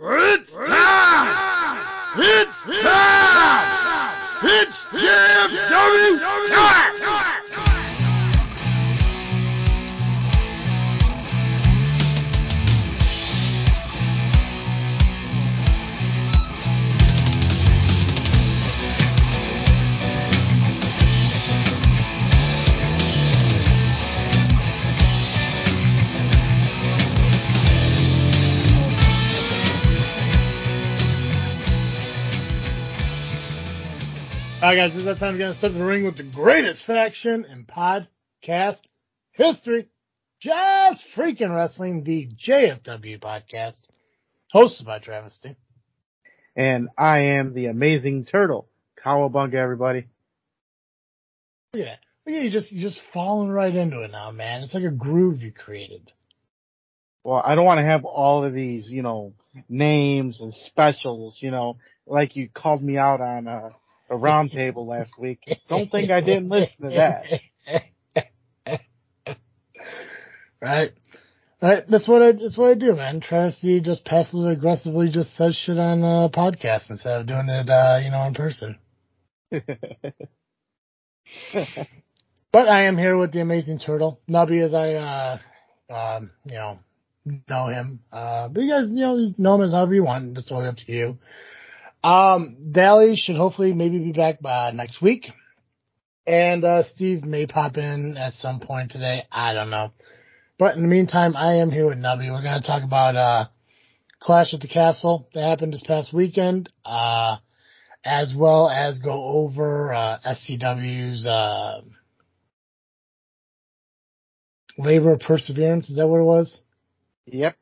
Rrrr! Alright guys, this is that time to get step in the ring with the greatest faction in podcast history. Just freaking wrestling, the JFW podcast, hosted by Travis D. And I am the amazing turtle. Cowabunga, everybody. Look at that. Look at you just you just falling right into it now, man. It's like a groove you created. Well, I don't want to have all of these, you know, names and specials, you know, like you called me out on a, a round table last week. Don't think I didn't listen to that. right. Right. That's what I that's what I do, man. Travis D just passive aggressively just says shit on uh podcast instead of doing it uh, you know, in person. But I am here with the amazing turtle, Nubby, as I, uh, um, you know, know him. Uh, but you guys, you know, know him as however you want. It's totally up to you. Um, Dally should hopefully maybe be back by next week. And, uh, Steve may pop in at some point today. I don't know. But in the meantime, I am here with Nubby. We're going to talk about, uh, Clash at the Castle that happened this past weekend. Uh, as well as go over, uh, SCW's, uh, labor of perseverance. Is that what it was? yep,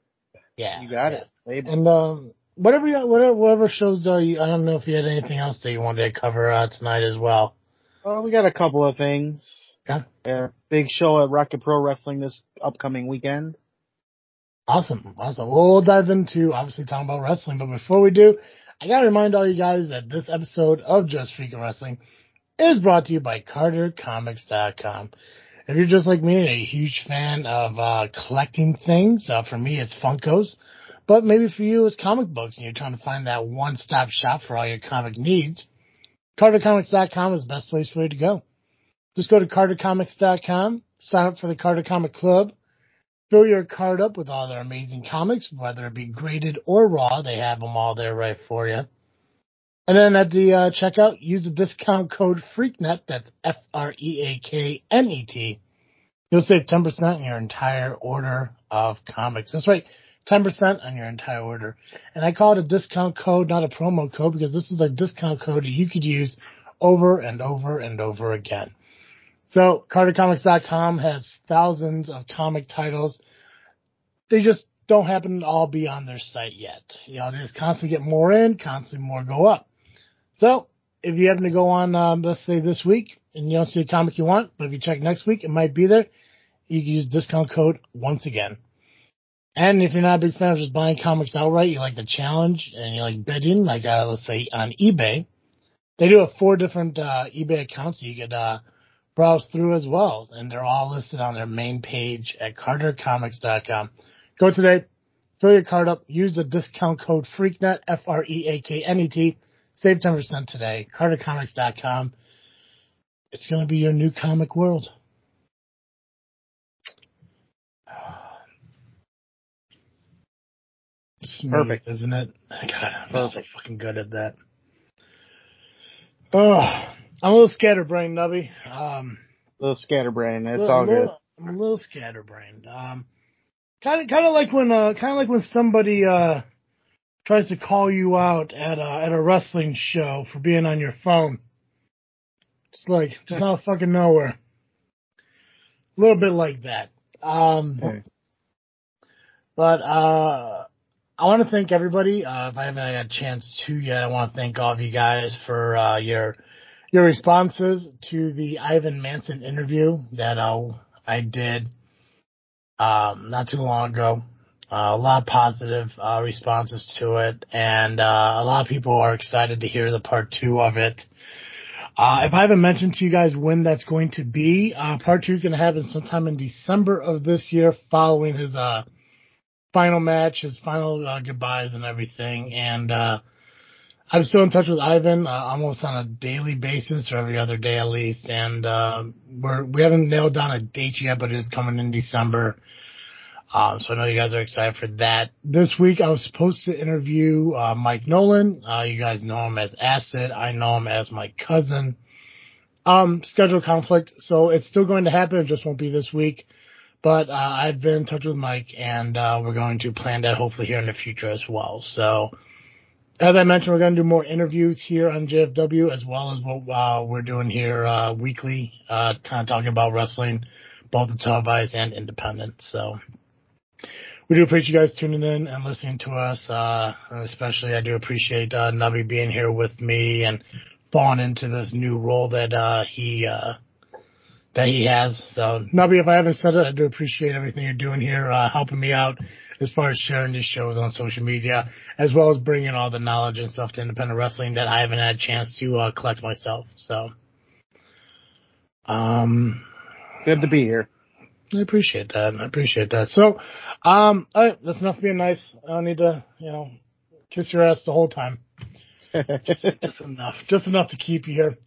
Yeah. you got yeah. it. Label. And um, whatever, you, whatever, whatever shows. Uh, you, I don't know if you had anything else that you wanted to cover uh, tonight as well. Well, we got a couple of things. Yeah. Uh, big show at Rocket Pro Wrestling this upcoming weekend. Awesome, awesome. Well, we'll dive into obviously talking about wrestling, but before we do, I gotta remind all you guys that this episode of Just Freaking Wrestling is brought to you by CarterComics.com. If you're just like me, a huge fan of uh, collecting things, uh, for me it's Funkos, but maybe for you it's comic books and you're trying to find that one-stop shop for all your comic needs, CarterComics.com is the best place for you to go. Just go to CarterComics.com, sign up for the Carter Comic Club, fill your card up with all their amazing comics, whether it be graded or raw, they have them all there right for you. And then at the uh, checkout, use the discount code FREAKNET, that's F-R-E-A-K-N-E-T. You'll save 10% on your entire order of comics. That's right, 10% on your entire order. And I call it a discount code, not a promo code, because this is a discount code you could use over and over and over again. So CarterComics.com has thousands of comic titles. They just don't happen to all be on their site yet. You know, they just constantly get more in, constantly more go up. So if you happen to go on, um, let's say this week and you don't see a comic you want, but if you check next week, it might be there. You can use discount code once again. And if you're not a big fan of just buying comics outright, you like the challenge and you like bidding, like uh, let's say on eBay, they do have four different uh, eBay accounts you could uh, browse through as well, and they're all listed on their main page at CarterComics.com. Go today, fill your card up, use the discount code FREAKNET, F-R-E-A-K-N-E-T, save 10% today, CarterComics.com. It's going to be your new comic world. Perfect. isn't it? God, I'm so Perfect. fucking good at that. Oh, I'm a little scatterbrained, Nubby. Um, little scatterbrain. It's little- all good. little- I'm a little scatterbrained. Um, kind of, kind of like when, uh, kind of like when somebody uh tries to call you out at a at a wrestling show for being on your phone. It's like just out of fucking nowhere. A little bit like that. Um, but uh, I want to thank everybody. Uh, if I haven't had a chance to yet, I want to thank all of you guys for uh, your your responses to the Ivan Manson interview that uh, I did um, not too long ago. Uh, a lot of positive uh, responses to it, and uh, a lot of people are excited to hear the part two of it. If I haven't mentioned to you guys when that's going to be, part two is going to happen sometime in December of this year following his, final match, his final uh, goodbyes and everything. And uh, I'm still in touch with Ivan uh, almost on a daily basis, or every other day at least. And uh, we're we haven't nailed down a date yet, but it is coming in December. Um, so I know you guys are excited for that. This week I was supposed to interview uh, Mike Nolan. Uh, you guys know him as Acid. I know him as my cousin. Um, schedule conflict, so it's still going to happen. It just won't be this week. But uh, I've been in touch with Mike, and uh, we're going to plan that hopefully here in the future as well. So, as I mentioned, we're going to do more interviews here on JFW as well as what uh, we're doing here uh, weekly, uh, kind of talking about wrestling, both the televised and independent. So, we do appreciate you guys tuning in and listening to us. Uh, especially, I do appreciate uh, Nubby being here with me and falling into this new role that uh, he uh, that he has. So, Nubby, if I haven't said it, I do appreciate everything you're doing here, uh, helping me out as far as sharing these shows on social media, as well as bringing all the knowledge and stuff to independent wrestling that I haven't had a chance to uh, collect myself. So, um, Good to be here. I appreciate that. I appreciate that. So, um, all right, that's enough being nice. I don't need to, you know, kiss your ass the whole time. just, just enough, just enough to keep you here.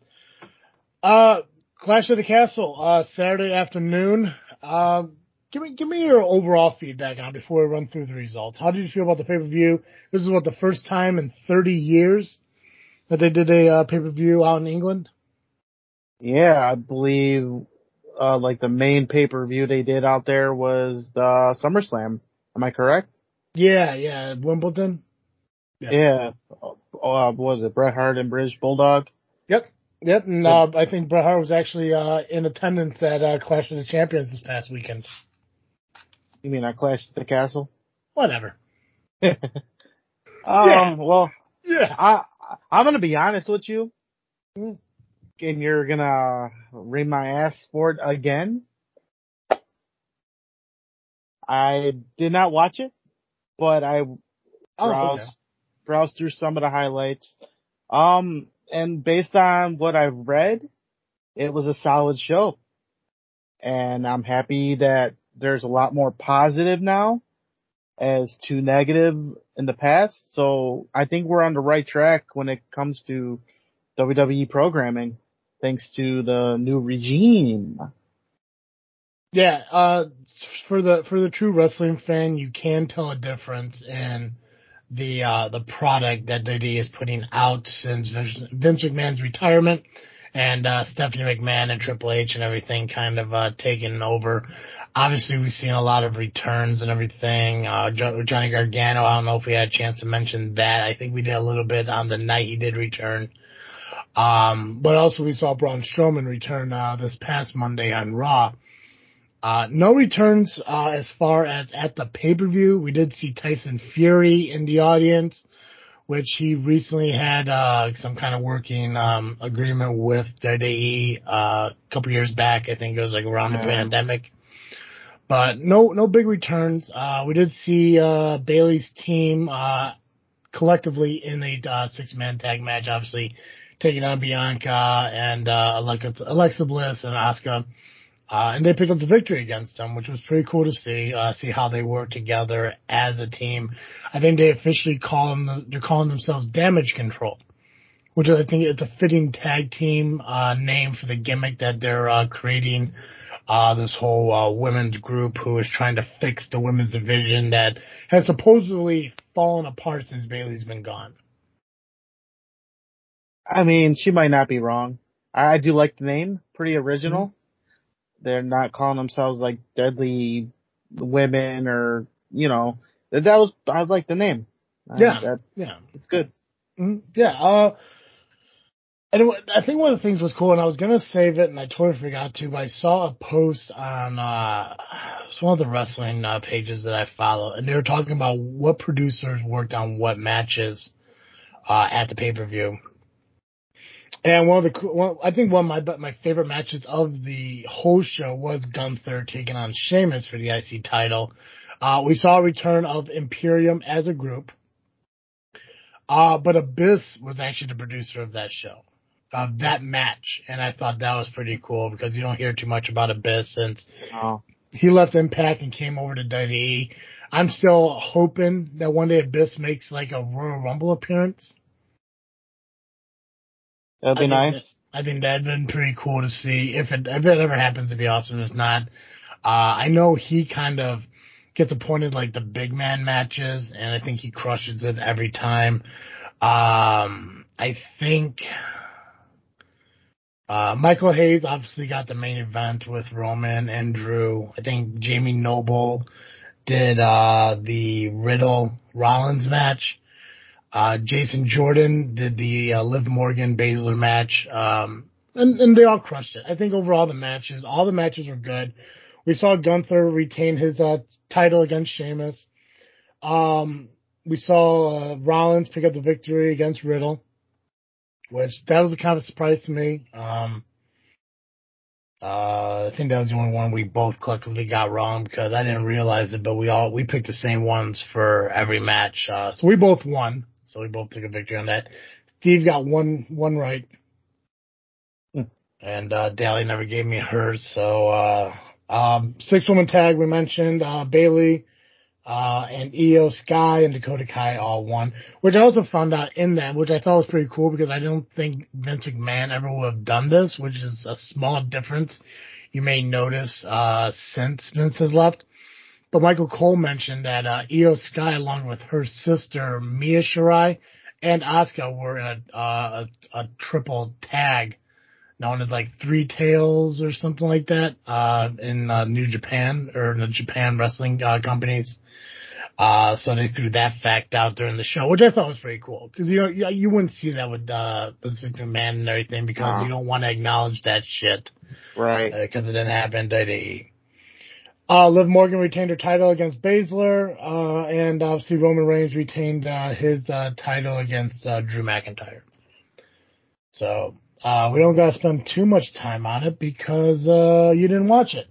Uh, Clash of the Castle, uh, Saturday afternoon. Uh, give me, give me your overall feedback on before we run through the results. How did you feel about the pay-per-view? This is what the first time in 30 years that they did a uh, pay-per-view out in England. Yeah, I believe uh, like the main pay per view they did out there was the SummerSlam. Am I correct? Yeah, yeah, Wimbledon. Yeah. yeah. Uh, what was it Bret Hart and British Bulldog? Yep. Yep, and uh, I think Bret Hart was actually uh, in attendance at uh, Clash of the Champions this past weekend. You mean I Clash at the Castle? Whatever. um, yeah. well, yeah. I I'm gonna be honest with you. Mm and you're gonna read my ass for it again. I did not watch it, but I oh, browsed, okay. browsed through some of the highlights. Um, and based on what I've read, it was a solid show. And I'm happy that there's a lot more positive now as to negative in the past. So I think we're on the right track when it comes to WWE programming thanks to the new regime. Yeah, uh, for the for the true wrestling fan, you can tell a difference in the uh, the product that WWE is putting out since Vince McMahon's retirement and uh, Stephanie McMahon and Triple H and everything kind of uh, taking over. Obviously, we've seen a lot of returns and everything. Uh, Johnny Gargano, I don't know if we had a chance to mention that. I think we did a little bit on the night he did return. Um, but also we saw Braun Strowman return uh, this past Monday on Raw. Uh, no returns uh, as far as at the pay per view. We did see Tyson Fury in the audience, which he recently had uh, some kind of working um, agreement with WWE uh, a couple years back. I think it was like around the pandemic. But no, no big returns. Uh, we did see Bayley's team collectively in a six man tag match. Obviously, taking on Bianca and uh, Alexa, Alexa Bliss and Asuka. Uh, and they picked up the victory against them, which was pretty cool to see, uh, see how they work together as a team. I think they officially call them, they're calling themselves Damage Control, which I think is a fitting tag team, uh, name for the gimmick that they're, uh, creating, uh, this whole, uh, women's group who is trying to fix the women's division that has supposedly fallen apart since Bayley's been gone. I mean, she might not be wrong. I, do like the name, pretty original. Mm-hmm. They're not calling themselves like deadly women or, you know, that, was, I like the name. Yeah. Uh, yeah. It's good. Mm-hmm. Yeah. Uh, and I think one of the things was cool, and I was gonna save it, and I totally forgot to. But I saw a post on uh, it's one of the wrestling uh, pages that I follow, and they were talking about what producers worked on what matches uh, at the pay per view. And one of the, I think one of my my favorite matches of the whole show was Gunther taking on Sheamus for the IC title. Uh, we saw a return of Imperium as a group. Uh, but Abyss was actually the producer of that show, of that match. And I thought that was pretty cool because you don't hear too much about Abyss since oh. he left Impact and came over to WWE. I'm still hoping that one day Abyss makes like a Royal Rumble appearance. That'd be I nice. that- I think that'd been pretty cool to see. If it if it ever happens, it'd be awesome. If not, uh, I know he kind of gets appointed like the big man matches, and I think he crushes it every time. Um, I think uh, Michael Hayes obviously got the main event with Roman and Drew. I think Jamie Noble did uh, the Riddle Rollins match. Uh, Jason Jordan did the uh, Liv Morgan Baszler match, um, and, and they all crushed it. I think overall the matches, all the matches were good. We saw Gunther retain his uh, title against Sheamus. Um, we saw uh, Rollins pick up the victory against Riddle, which that was a kind of a surprise to me. Um, uh, I think that was the only one we both collectively got wrong because I didn't realize it, but we all we picked the same ones for every match. Uh, so we both won. So we both took a victory on that. Steve got one one right, Hmm. and uh, Daly never gave me hers. So uh, um, six woman tag we mentioned uh, Bayley. Uh, and Iyo Sky and Dakota Kai all won, which I also found out in that, which I thought was pretty cool because I don't think Vince McMahon ever would have done this, which is a small difference you may notice, uh, since Vince has left. But Michael Cole mentioned that, uh, Iyo Sky along with her sister Mio Shirai and Asuka were in a, uh, a, a triple tag known as like Three Tails or something like that, uh, in, uh, New Japan or in the Japan wrestling, uh, companies. Uh, so they threw that fact out during the show, which I thought was pretty cool. Cause you know, you, you wouldn't see that with, uh, Vince McMahon and everything because you don't want to acknowledge that shit Right. because it didn't happen to. Uh, Liv Morgan retained her title against Baszler, uh, and obviously Roman Reigns retained, uh, his, uh, title against, uh, Drew McIntyre. So, uh, we don't gotta spend too much time on it because, uh, you didn't watch it.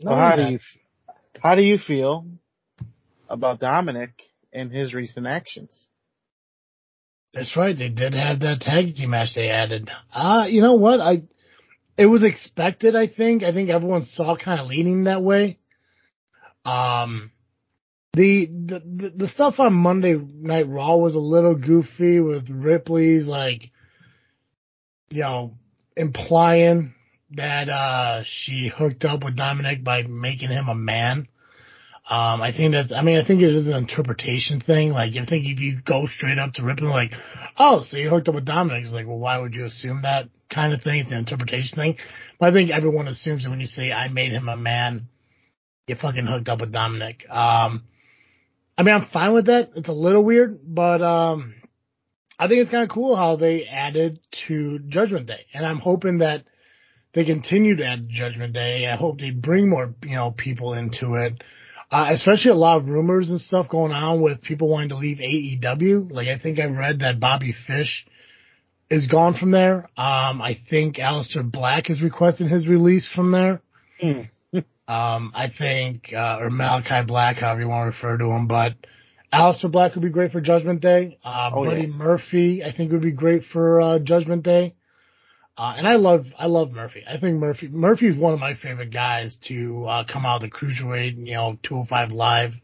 Well, how do you how do you feel about Dominic and his recent actions? That's right. They did have that tag team match they added. Uh, you know what? I, it was expected, I think. I think everyone saw kind of leaning that way. Um, the, the, the, stuff on Monday Night Raw was a little goofy with Ripley's like, you know, implying that, uh, she hooked up with Dominic by making him a man. Um, I think that's, I mean, I think it is an interpretation thing. Like, I think if you go straight up to Ripley, like, oh, so you hooked up with Dominic, it's like, well, why would you assume that kind of thing? It's an interpretation thing. But I think everyone assumes that when you say, I made him a man, you fucking hooked up with Dominic. Um, I mean, I'm fine with that. It's a little weird, but, um, I think it's kind of cool how they added to Judgment Day. And I'm hoping that they continue to add Judgment Day. I hope they bring more, you know, people into it. Uh, especially a lot of rumors and stuff going on with people wanting to leave AEW. Like I think I read that Bobby Fish is gone from there. Um, I think Aleister Black is requesting his release from there. Hmm. Um, I think, uh, or Malachi Black, however you want to refer to him, but Aleister Black would be great for Judgment Day. Uh, Oh, Buddy yeah. Murphy, I think would be great for, uh, Judgment Day. Uh, and I love, I love Murphy. I think Murphy, Murphy is one of my favorite guys to, uh, come out of the cruiserweight, you know, 205 live.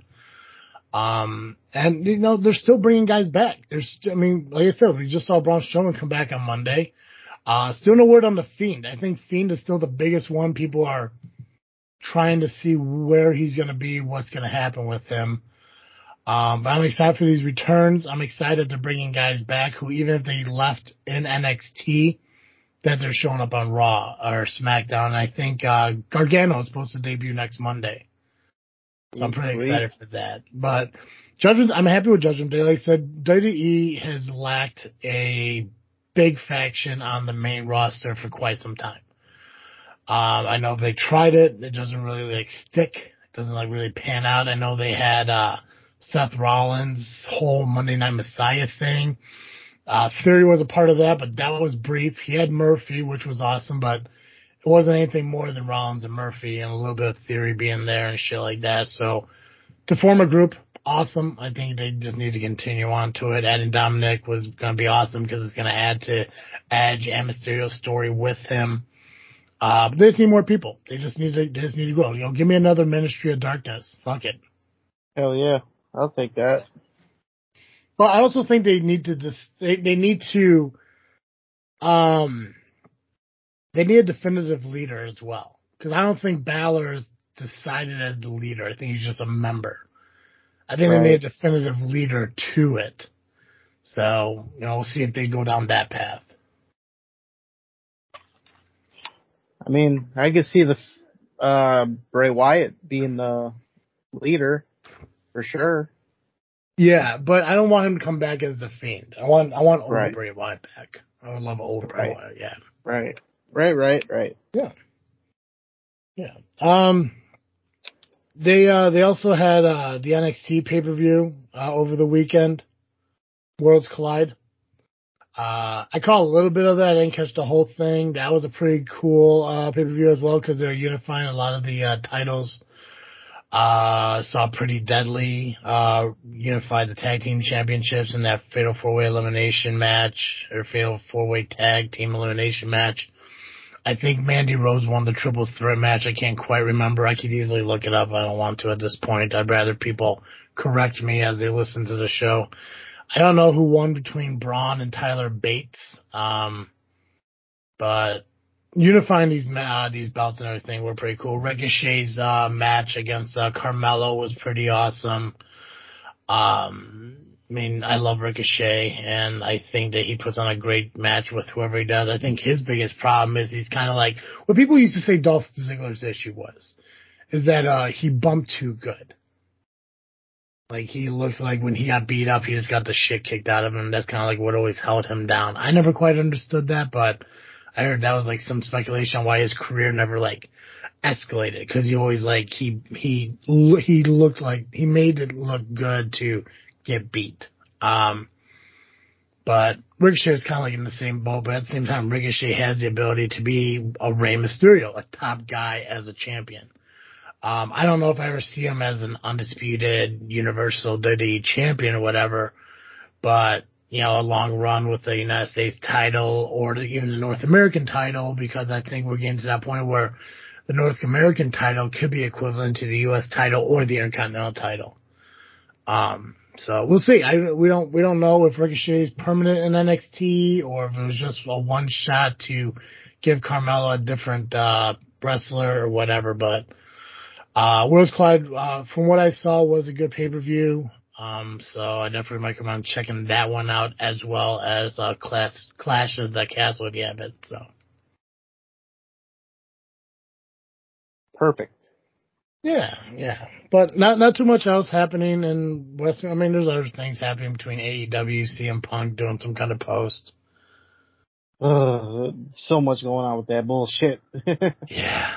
Um, and you know, they're still bringing guys back. There's, I mean, like I said, we just saw Braun Strowman come back on Monday. Uh, still no word on the Fiend. I think Fiend is still the biggest one. People are trying to see where he's going to be, what's going to happen with him. Um, but I'm excited for these returns. I'm excited they're bringing guys back who, even if they left in NXT, that they're showing up on Raw or SmackDown. I think, uh, Gargano is supposed to debut next Monday. So I'm pretty excited for that. But Judgment, I'm happy with Judgment Day. Like I said, WWE has lacked a big faction on the main roster for quite some time. Um, I know they tried it. It doesn't really like stick. It doesn't like really pan out. I know they had, uh, Seth Rollins whole Monday Night Messiah thing. Uh, Theory was a part of that, but that was brief. He had Murphy, which was awesome, but it wasn't anything more than Rollins and Murphy and a little bit of Theory being there and shit like that. So to form a group, awesome. I think they just need to continue on to it. Adding Dominic was going to be awesome because it's going to add to Edge and Mysterio's story with him. Uh, but they just need more people. They just need to, they just need to grow. You know, give me another Ministry of Darkness. Fuck it. Hell yeah, I'll take that. But I also think they need to just, they, they need to, um, they need a definitive leader as well. Cause I don't think Balor is decided as the leader. I think he's just a member. I think Right. they need a definitive leader to it. So, you know, we'll see if they go down that path. I mean, I could see the uh, Bray Wyatt being the leader for sure. Yeah, but I don't want him to come back as the Fiend. I want, I want old Right. Bray Wyatt back. I would love old Bray Wyatt, yeah. Right, right, right, right. Yeah. Yeah. Um, they uh they also had uh the NXT pay per view uh, over the weekend. Worlds Collide. Uh, I caught a little bit of that. I didn't catch the whole thing. That was a pretty cool uh pay per view as well because they're unifying a lot of the uh, titles. Uh, saw pretty deadly. Uh, unified the tag team championships in that fatal four way elimination match or fatal four way tag team elimination match. I think Mandy Rose won the triple threat match. I can't quite remember. I could easily look it up. I don't want to at this point. I'd rather people correct me as they listen to the show. I don't know who won between Bron and Tyler Bates. Um, but unifying these uh, these belts and everything were pretty cool. Ricochet's uh, match against uh, Carmelo was pretty awesome. Um, I mean, I love Ricochet, and I think that he puts on a great match with whoever he does. I think his biggest problem is he's kind of like what people used to say Dolph Ziggler's issue was, is that uh he bumped too good. Like he looks like when he got beat up, he just got the shit kicked out of him. That's kind of like what always held him down. I never quite understood that, but I heard that was like some speculation on why his career never like escalated because he always like he he he looked like he made it look good to get beat. Um, but Ricochet is kind of like in the same boat, but at the same time, Ricochet has the ability to be a Rey Mysterio, a top guy as a champion. Um, I don't know if I ever see him as an undisputed Universal WWE champion or whatever, but you know, a long run with the United States title or even the North American title, because I think we're getting to that point where the North American title could be equivalent to the U.S. title or the Intercontinental title. Um, so we'll see. I we don't we don't know if Ricochet is permanent in NXT or if it was just a one shot to give Carmelo a different uh, wrestler or whatever. But uh, Worlds Collide, uh, from what I saw, was a good pay per view. Um, so I definitely recommend checking that one out as well as uh, Clash Clash of the Castle Gambit. So Perfect. Yeah, yeah, but not not too much else happening in Western. I mean, there's other things happening between AEW, CM Punk doing some kind of post. Uh, so much going on with that bullshit. Yeah.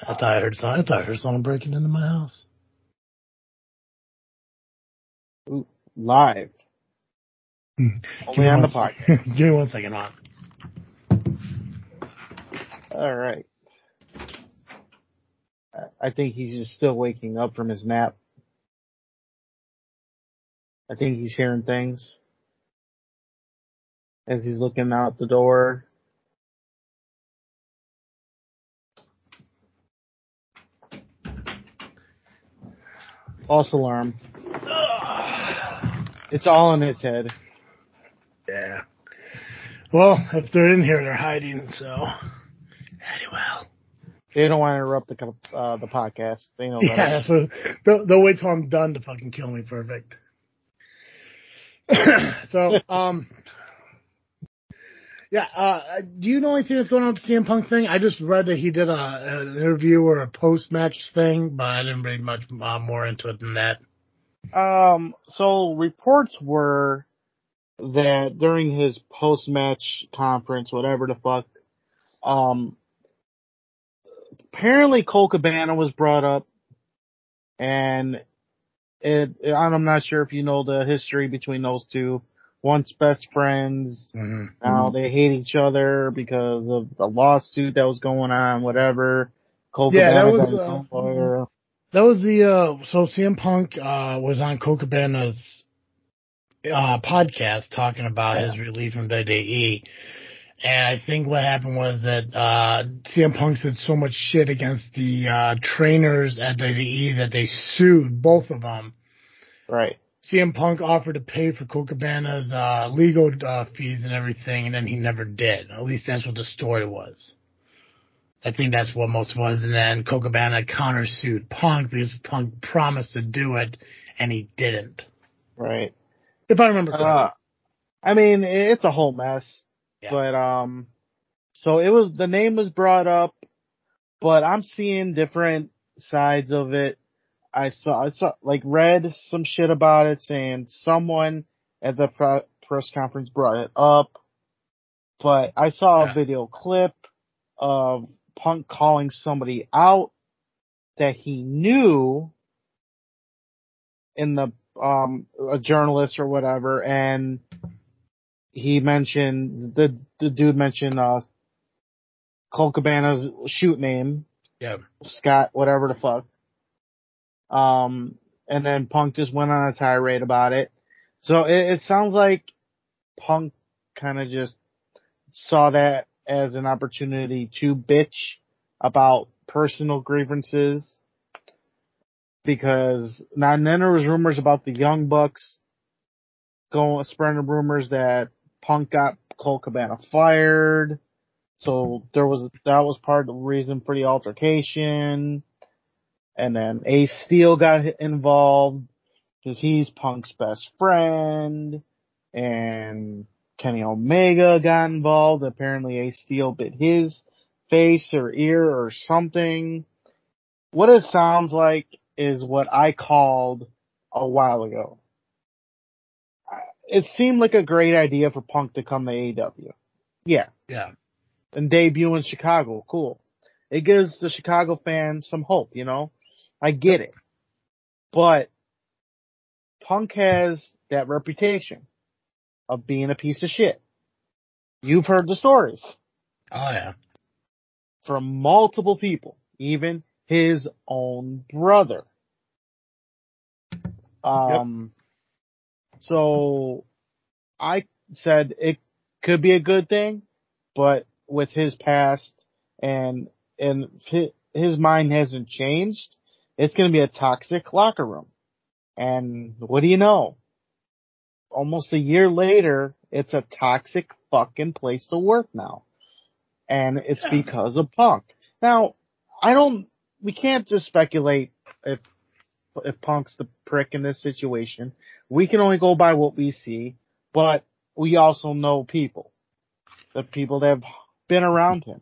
I thought I heard some, I thought I heard someone breaking into my house. Live. Hmm. Only on the podcast. Give me one second on. All right. I- think he's just still waking up from his nap. I think he's hearing things as he's looking out the door. False alarm. It's all in his head. Yeah. Well, if they're in here, they're hiding, so. Anyway. They don't want to interrupt the uh, the podcast. They know Yeah, that. that's what, they'll, they'll wait till I'm done to fucking kill me. Perfect. so, um, yeah, uh, do you know anything that's going on with the CM Punk thing? I just read that he did a, an interview or a post match thing, but I didn't read much uh, more into it than that. Um, so reports were that during his post-match conference, whatever the fuck, um, apparently Colt Cabana was brought up, and it, I'm not sure if you know the history between those two. Once best friends, Mm-hmm. now they hate each other because of the lawsuit that was going on, whatever. Cole Yeah, that was, uh. That was the uh so CM Punk uh was on Colt Cabana's uh podcast talking about his relief from WWE And I think what happened was that uh, CM Punk said so much shit against the uh, trainers at WWE that they sued both of them. Right. CM Punk offered to pay for Colt Cabana's uh, legal uh, fees and everything, and then he never did. At least that's what the story was. I think that's what most was. And then Colt Cabana countersued Punk because Punk promised to do it, and he didn't. Right. If I remember correctly. Uh, I mean, it's a whole mess. Yeah. But um, so it was the name was brought up, but I'm seeing different sides of it. I saw I saw like read some shit about it saying someone at the pre- press conference brought it up, but I saw Yeah. a video clip of Punk calling somebody out that he knew in the um a journalist or whatever and he mentioned the the dude mentioned uh Colt Cabana's shoot name, yeah. Scott, whatever the fuck. Um and then Punk just went on a tirade about it. So it, it sounds like Punk kind of just saw that as an opportunity to bitch about personal grievances because now and then there was rumors about the Young Bucks going spreading rumors that Punk got Colt Cabana fired. So there was that was part of the reason for the altercation. And then Ace Steel got involved because he's Punk's best friend. And Kenny Omega got involved. Apparently Ace Steel bit his face or ear or something. What it sounds like is what I called a while ago. I- It seemed like a great idea for Punk to come to AEW. Yeah. Yeah. And debut in Chicago. Cool. It gives the Chicago fan some hope, you know? I get it. But Punk has that reputation of being a piece of shit. You've heard the stories Oh yeah. from multiple people, even his own brother. Um, so I said it could be a good thing, but with his past and, and his mind hasn't changed, it's going to be a toxic locker room. And what do you know? Almost a year later, it's a toxic fucking place to work now. And it's Yeah. because of Punk. Now, I don't, we can't just speculate if, if Punk's the prick in this situation. We can only go by what we see, but we also know people. The people that have been around him.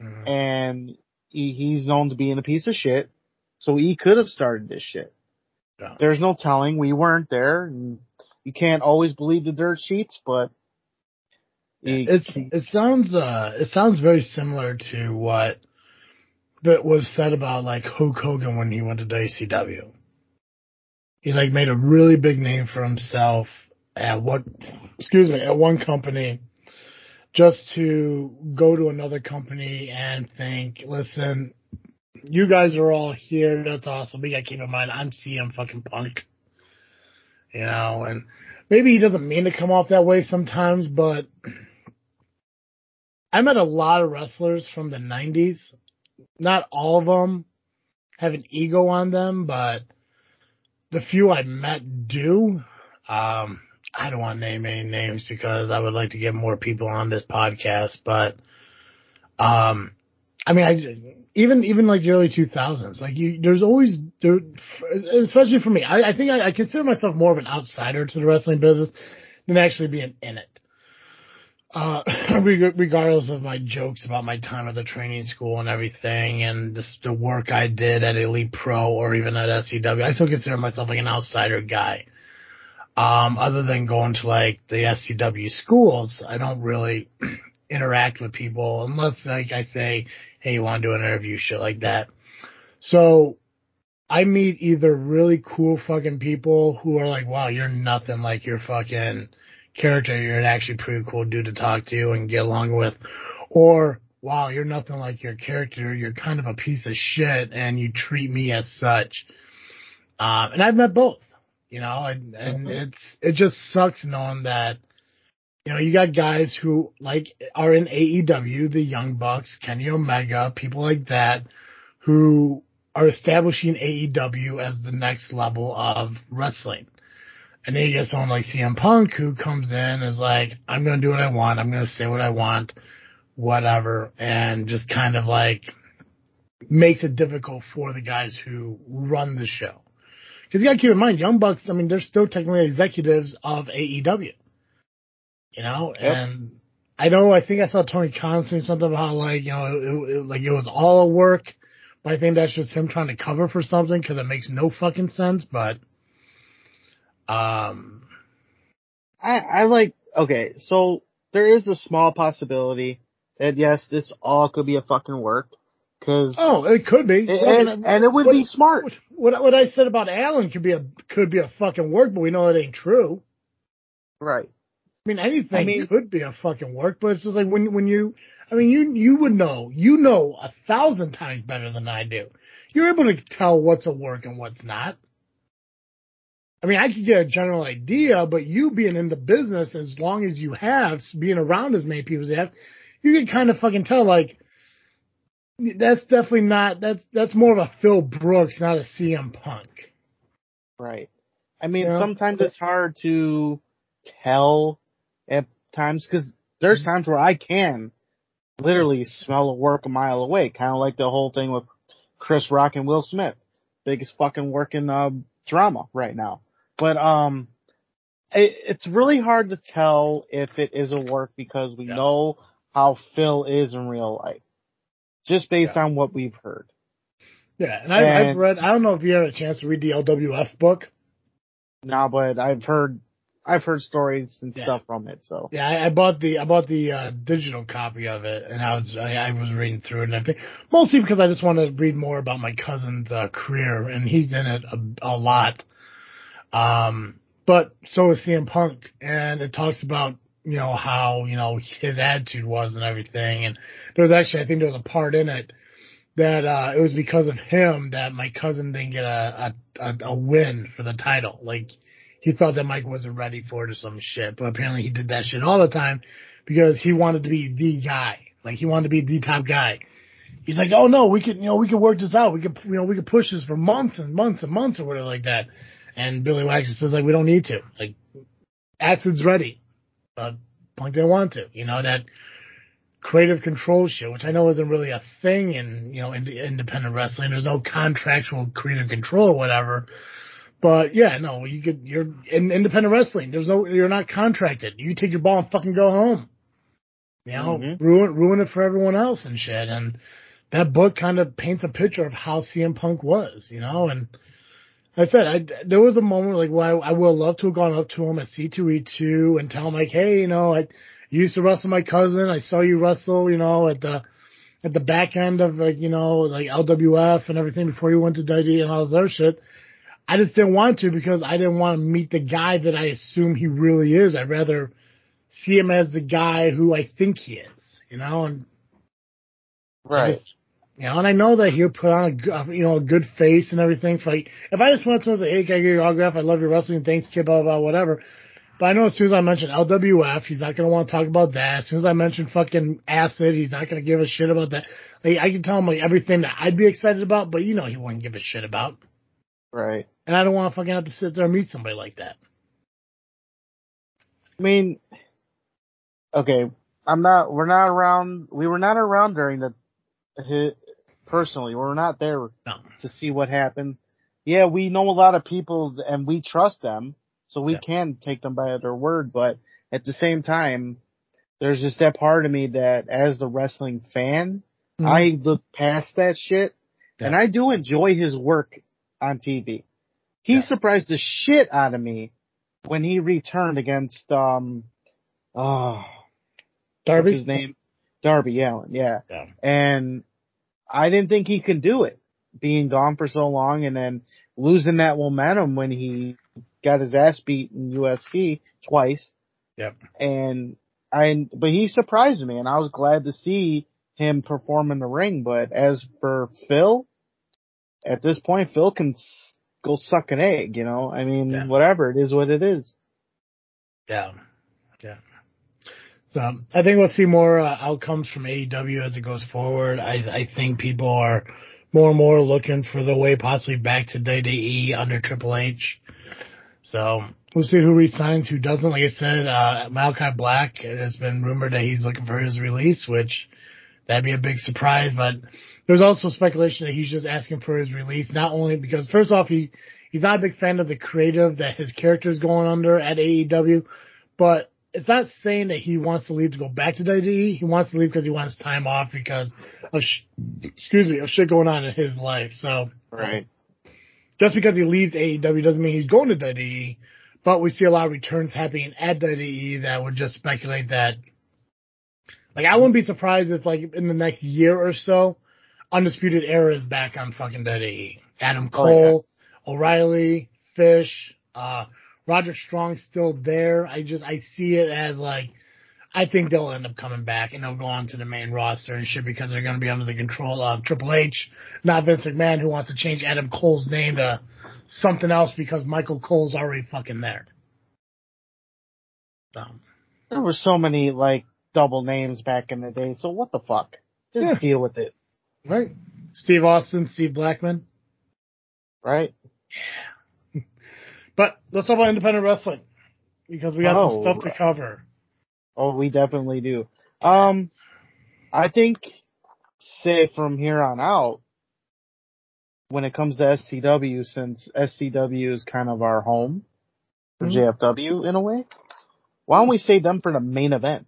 Mhm. And he, he's known to being a piece of shit. So he could have started this shit. Yeah. There's no telling. We weren't there. And you can't always believe the dirt sheets, but he- It's he- it sounds uh it sounds very similar to what that was said about like Hulk Hogan when he went to WCW. He like made a really big name for himself at what excuse me, at one company just to go to another company and think, listen, you guys are all here, that's awesome. But you gotta keep in mind I'm CM fucking punk. You know, and maybe he doesn't mean to come off that way sometimes, but I met a lot of wrestlers from the 90s. Not all of them have an ego on them, but the few I met do. Um, I don't want to name any names because I would like to get more people on this podcast, but, um, I mean, I, even, even like the early 2000s, like you, there's always, there, especially for me, I, I think I, I consider myself more of an outsider to the wrestling business than actually being in it uh, reg- regardless of my jokes about my time at the training school and everything, and just the work I did at Elite Pro or even at SCW, I still consider myself like an outsider guy. Um, other than going to like the SCW schools, I don't really interact with people unless like I say, hey, you want to do an interview, shit like that. So I meet either really cool fucking people who are like, wow, you're nothing like your fucking character. You're an actually pretty cool dude to talk to and get along with. Or, wow, you're nothing like your character. You're kind of a piece of shit and you treat me as such. Um, and I've met both, you know, and, and it's, it just sucks knowing that You know, you got guys who like are in AEW, the Young Bucks, Kenny Omega, people like that, who are establishing AEW as the next level of wrestling. And then you get someone like CM Punk who comes in and is like, I'm going to do what I want. I'm going to say what I want, whatever. And just kind of like makes it difficult for the guys who run the show. Cause you gotta keep in mind, Young Bucks, I mean, they're still technically executives of AEW. You know, Yep. and I know, I think I saw Tony Khan saying something about like, you know, it, it, like it was all a work, but I think that's just him trying to cover for something because it makes no fucking sense, but, um, I, I like, okay, so there is a small possibility that yes, this all could be a fucking work. Cause, oh, it could be. and, and it would be smart. What, what I said about Allen could be a, could be a fucking work, but we know it ain't true. Right. I mean, anything I mean- could be a fucking work, but it's just like when when you, I mean, you you would know, you know a thousand times better than I do. You're able to tell what's a work and what's not. I mean, I could get a general idea, but you being in the business as long as you have, being around as many people as you have, you can kind of fucking tell like that's definitely not that's that's more of a Phil Brooks, not a CM Punk. Right. I mean, Yeah. sometimes it's hard to tell at times because there's Mm-hmm. times where I can literally smell a work a mile away, kind of like the whole thing with Chris Rock and Will Smith, biggest fucking working uh, drama right now. But um, it, it's really hard to tell if it is a work because we Yeah. know how Phil is in real life, just based on what we've heard. Yeah, and I've, I've read. I don't know if you had a chance to read the LWF book. Now, but I've heard I've heard stories and Yeah. stuff from it, so. Yeah, I, I bought the I bought the uh, digital copy of it, and I was I, I was reading through it and everything. Mostly because I just want to read more about my cousin's uh, career, and he's in it a, a lot. Um, but so is CM Punk, and it talks about you know how you know his attitude was and everything. And there was actually I think there was a part in it that uh, it was because of him that my cousin didn't get a a, a, win for the title. Like he felt that Mike wasn't ready for it or some shit. But apparently he did that shit all the time because he wanted to be the guy. Like he wanted to be the top guy. He's like, oh no, we could, you know, we could work this out. We could, you know, we could push this for months and months and months or whatever like that. And Billy Wagner says like, we don't need to. Like, Acid's ready, but Punk didn't want to. You know that creative control shit, which I know isn't really a thing in you know in, independent wrestling. There's no contractual creative control or whatever. But yeah, no, you could. You're in independent wrestling. There's no. You're not contracted. You take your ball and fucking go home. You know, Mhm. ruin ruin it for everyone else and shit. And that book kind of paints a picture of how CM Punk was. You know, and I said I, there was a moment like where I, I would love to have gone up to him at C2E2 and tell him like, hey, you know, I used to wrestle my cousin. I saw you wrestle, you know, at the at the back end of like you know like LWF and everything before you went to WWE and all this other shit. I just didn't want to because I didn't want to meet the guy that I assume he really is. I'd rather see him as the guy who I think he is, you know, and I Right. just- you know, and I know that he'll put on a good, uh, you know, a good face and everything. For like, if I just went to him and say, "Hey, can I get your autograph? I love your wrestling. Thanks, kid." Blah blah, blah whatever. But I know as soon as I mention LWF, he's not going to want to talk about that. As soon as I mention fucking acid, he's not going to give a shit about that. Like, I can tell him like everything that I'd be excited about, but you know he wouldn't give a shit about. Right. And I don't want to fucking have to sit there and meet somebody like that. I mean, okay, I'm not, we're not around, we were not around during the, personally, we were not there No. to see what happened. Yeah, we know a lot of people and we trust them, so we Yeah. can take them by their word, but at the same time, there's just that part of me that as the wrestling fan, I look past that shit and I do enjoy his work on TV. He Yeah. surprised the shit out of me when he returned against um oh Darby. what's his name? Darby Allin, yeah. Yeah. And I didn't think he could do it. Being gone for so long and then losing that momentum when he got his ass beat in UFC twice. Yep. And I but he surprised me and I was glad to see him perform in the ring, but as for Phil, at this point Phil can go suck an egg, you know? I mean, Yeah. whatever, it is what it is. Yeah. Yeah. So I think we'll see more uh, outcomes from AEW as it goes forward. I, I think people are more and more looking for the way possibly back to WWE under Triple H. So we'll see who resigns, who doesn't. Like I said, uh, Malachi Black, it has been rumored that he's looking for his release, which that'd be a big surprise. But there's also speculation that he's just asking for his release, not only because first off, he, he's not a big fan of the creative that his character is going under at AEW, but it's not saying that he wants to leave to go back to WWE. He wants to leave because he wants time off because of, sh- excuse me, of shit going on in his life. So, Right. just because he leaves AEW doesn't mean he's going to WWE, but we see a lot of returns happening at WWE that would just speculate that. Like, I wouldn't be surprised if, like, in the next year or so, Undisputed Era is back on fucking WWE. Adam Oh, yeah. Cole, O'Reilly, Fish, uh, Roderick Strong's still there. I just, I see it as like, I think they'll end up coming back and they'll go on to the main roster and shit because they're going to be under the control of Triple H, not Vince McMahon who wants to change Adam Cole's name to something else because Michael Cole's already fucking there. So, There were so many like double names back in the day. So what the fuck? Just Yeah. deal with it, right. Steve Austin, Steve Blackman. right? But let's talk about independent wrestling because we got Oh, some stuff to cover. Oh, we definitely do. Um, I think, say from here on out, when it comes to SCW, since SCW is kind of our home for Mhm. JFW in a way, why don't we save them for the main event?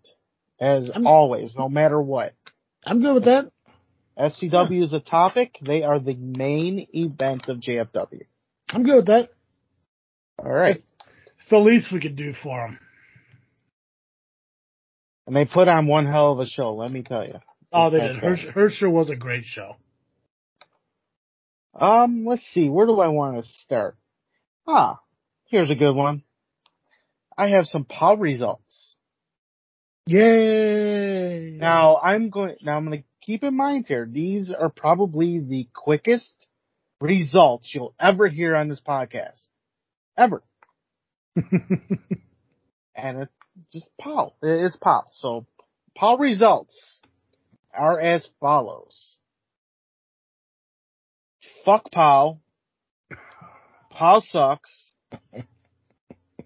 As I'm- always, no matter what. I'm good with that. SCW is a topic. They are the main event of JFW. I'm good with that. All right. It's the least we could do for them. And they put on one hell of a show, let me tell you. Oh, they did. Her, her show was a great show. Um, let's see. Where do I want to start? Ah, here's a good one. I have some POW results. Yay! Now I'm going. Now I'm going to keep in mind here. These are probably the quickest results you'll ever hear on this podcast, ever. And it's just POW. It's POW. So POW results are as follows. Fuck POW. POW sucks.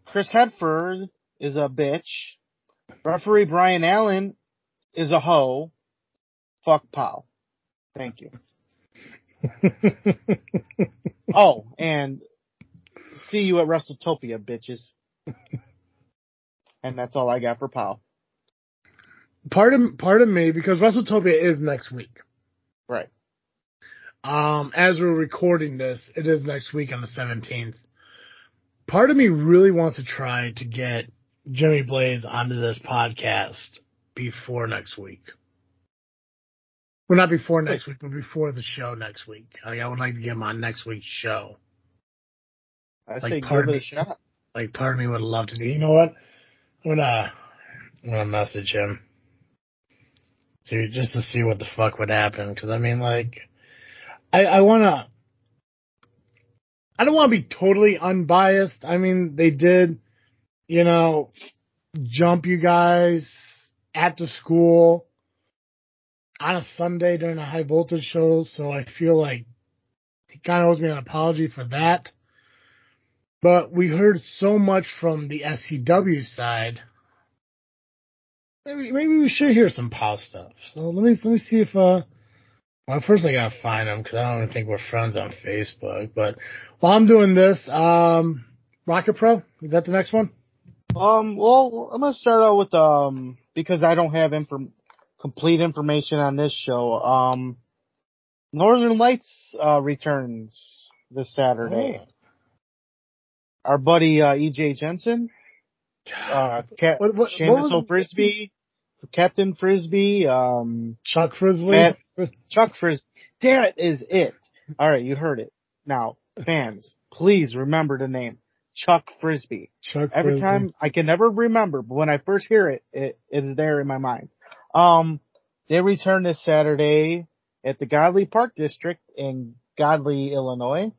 Chris Hedford is a bitch. Referee Brian Allen is a hoe. Fuck POW. Thank you. Oh, and see you at WrestleTopia, bitches. and that's all I got for POW. pardon, pardon me, because WrestleTopia is next week. Right. Um, as we're recording this, it is next week on the 17th. Part of me really wants to try to get Jimmy Blaze onto this podcast before next week. Well, not before next week, but before the show next week. Like, I would like to get him on next week's show. I Like, say give it a me. shot. Like, part of me would love to do. You know what? I'm gonna, I'm gonna message him. See, just to see what the fuck would happen. Cause I mean, like, I, I wanna, I don't wanna be totally unbiased. I mean, they did, you know, jump you guys at the school on a Sunday during a high voltage show. So I feel like he kind of owes me an apology for that. But we heard so much from the SCW side. Maybe maybe we should hear some POW stuff. So let me let me see if uh. Well, first I gotta find him because I don't even think we're friends on Facebook. But while I'm doing this, um, Rocket Pro is that the next one? Um, well, I'm gonna start out with um because I don't have inform- complete information on this show. Um, Northern Lights uh, returns this Saturday. Our buddy uh, EJ Jensen, uh, Ca- What- what- what Candace was- Captain Frisbee, um, Chuck Frizzly. Matt- Chuck Frisbee. That is it. All right, you heard it. Now, fans, please remember the name Chuck Frisbee. Chuck Every Frizzly. time I can never remember, but when I first hear it, it is there in my mind. Um, they return this Saturday at the Godley Park District in Godley, Illinois.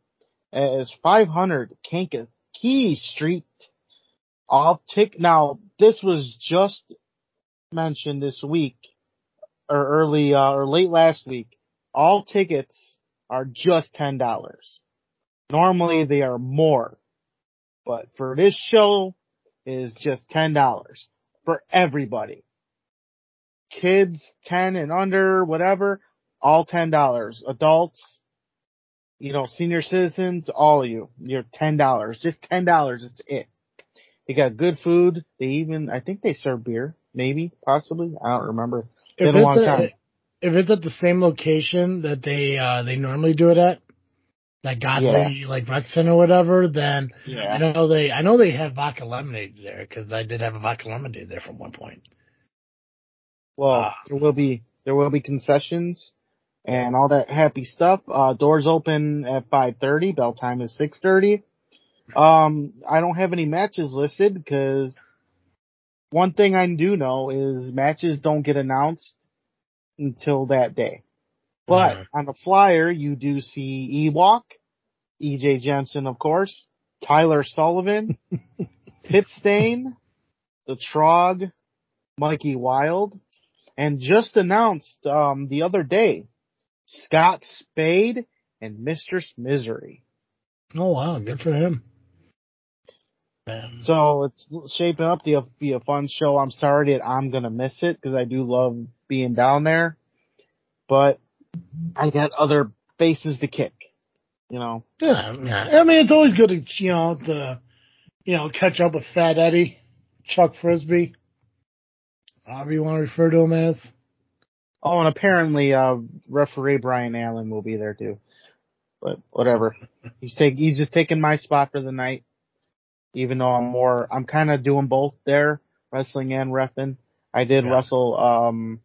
It's 500 Kankakee He street. Off tick. Now, this was just mentioned this week or early uh, or late last week, all tickets are just ten dollars. Normally they are more, but for this show is just ten dollars for everybody. Kids ten and under, whatever, all ten dollars. Adults, you know, senior citizens, all of you, you're ten dollars. Just ten dollars. It's it. They got good food. They even, I think they serve beer, maybe, possibly. I don't remember. If Been a long it's, time. a, if it's at the same location that they uh they normally do it at, like Godley, like Rec Center or whatever, then yeah. I know they I know they have vodka lemonades there because I did have a vodka lemonade there from one point. Well, Ah. there will be there will be concessions and all that happy stuff. Uh, doors open at five thirty. Bell time is six thirty. Um, I don't have any matches listed because one thing I do know is matches don't get announced until that day. But Mhm. on the flyer, you do see Ewok, EJ Jensen, of course, Tyler Sullivan, Pit Stain, the Trog, Mikey Wild, and just announced um, the other day, Scott Spade and Mistress Misery. Oh wow, good for him. Um, So it's shaping up to be a fun show. I'm sorry that I'm gonna miss it because I do love being down there, but I got other faces to kick. You know, yeah, yeah. I mean, it's always good to you know to you know catch up with Fat Eddie, Chuck Frisbee, however you want to refer to him as. Oh, and apparently, uh, referee Brian Allen will be there too. But whatever. He's take, he's just taking my spot for the night. Even though I'm more, I'm kind of doing both there, wrestling and refing. I did Yeah. wrestle, um,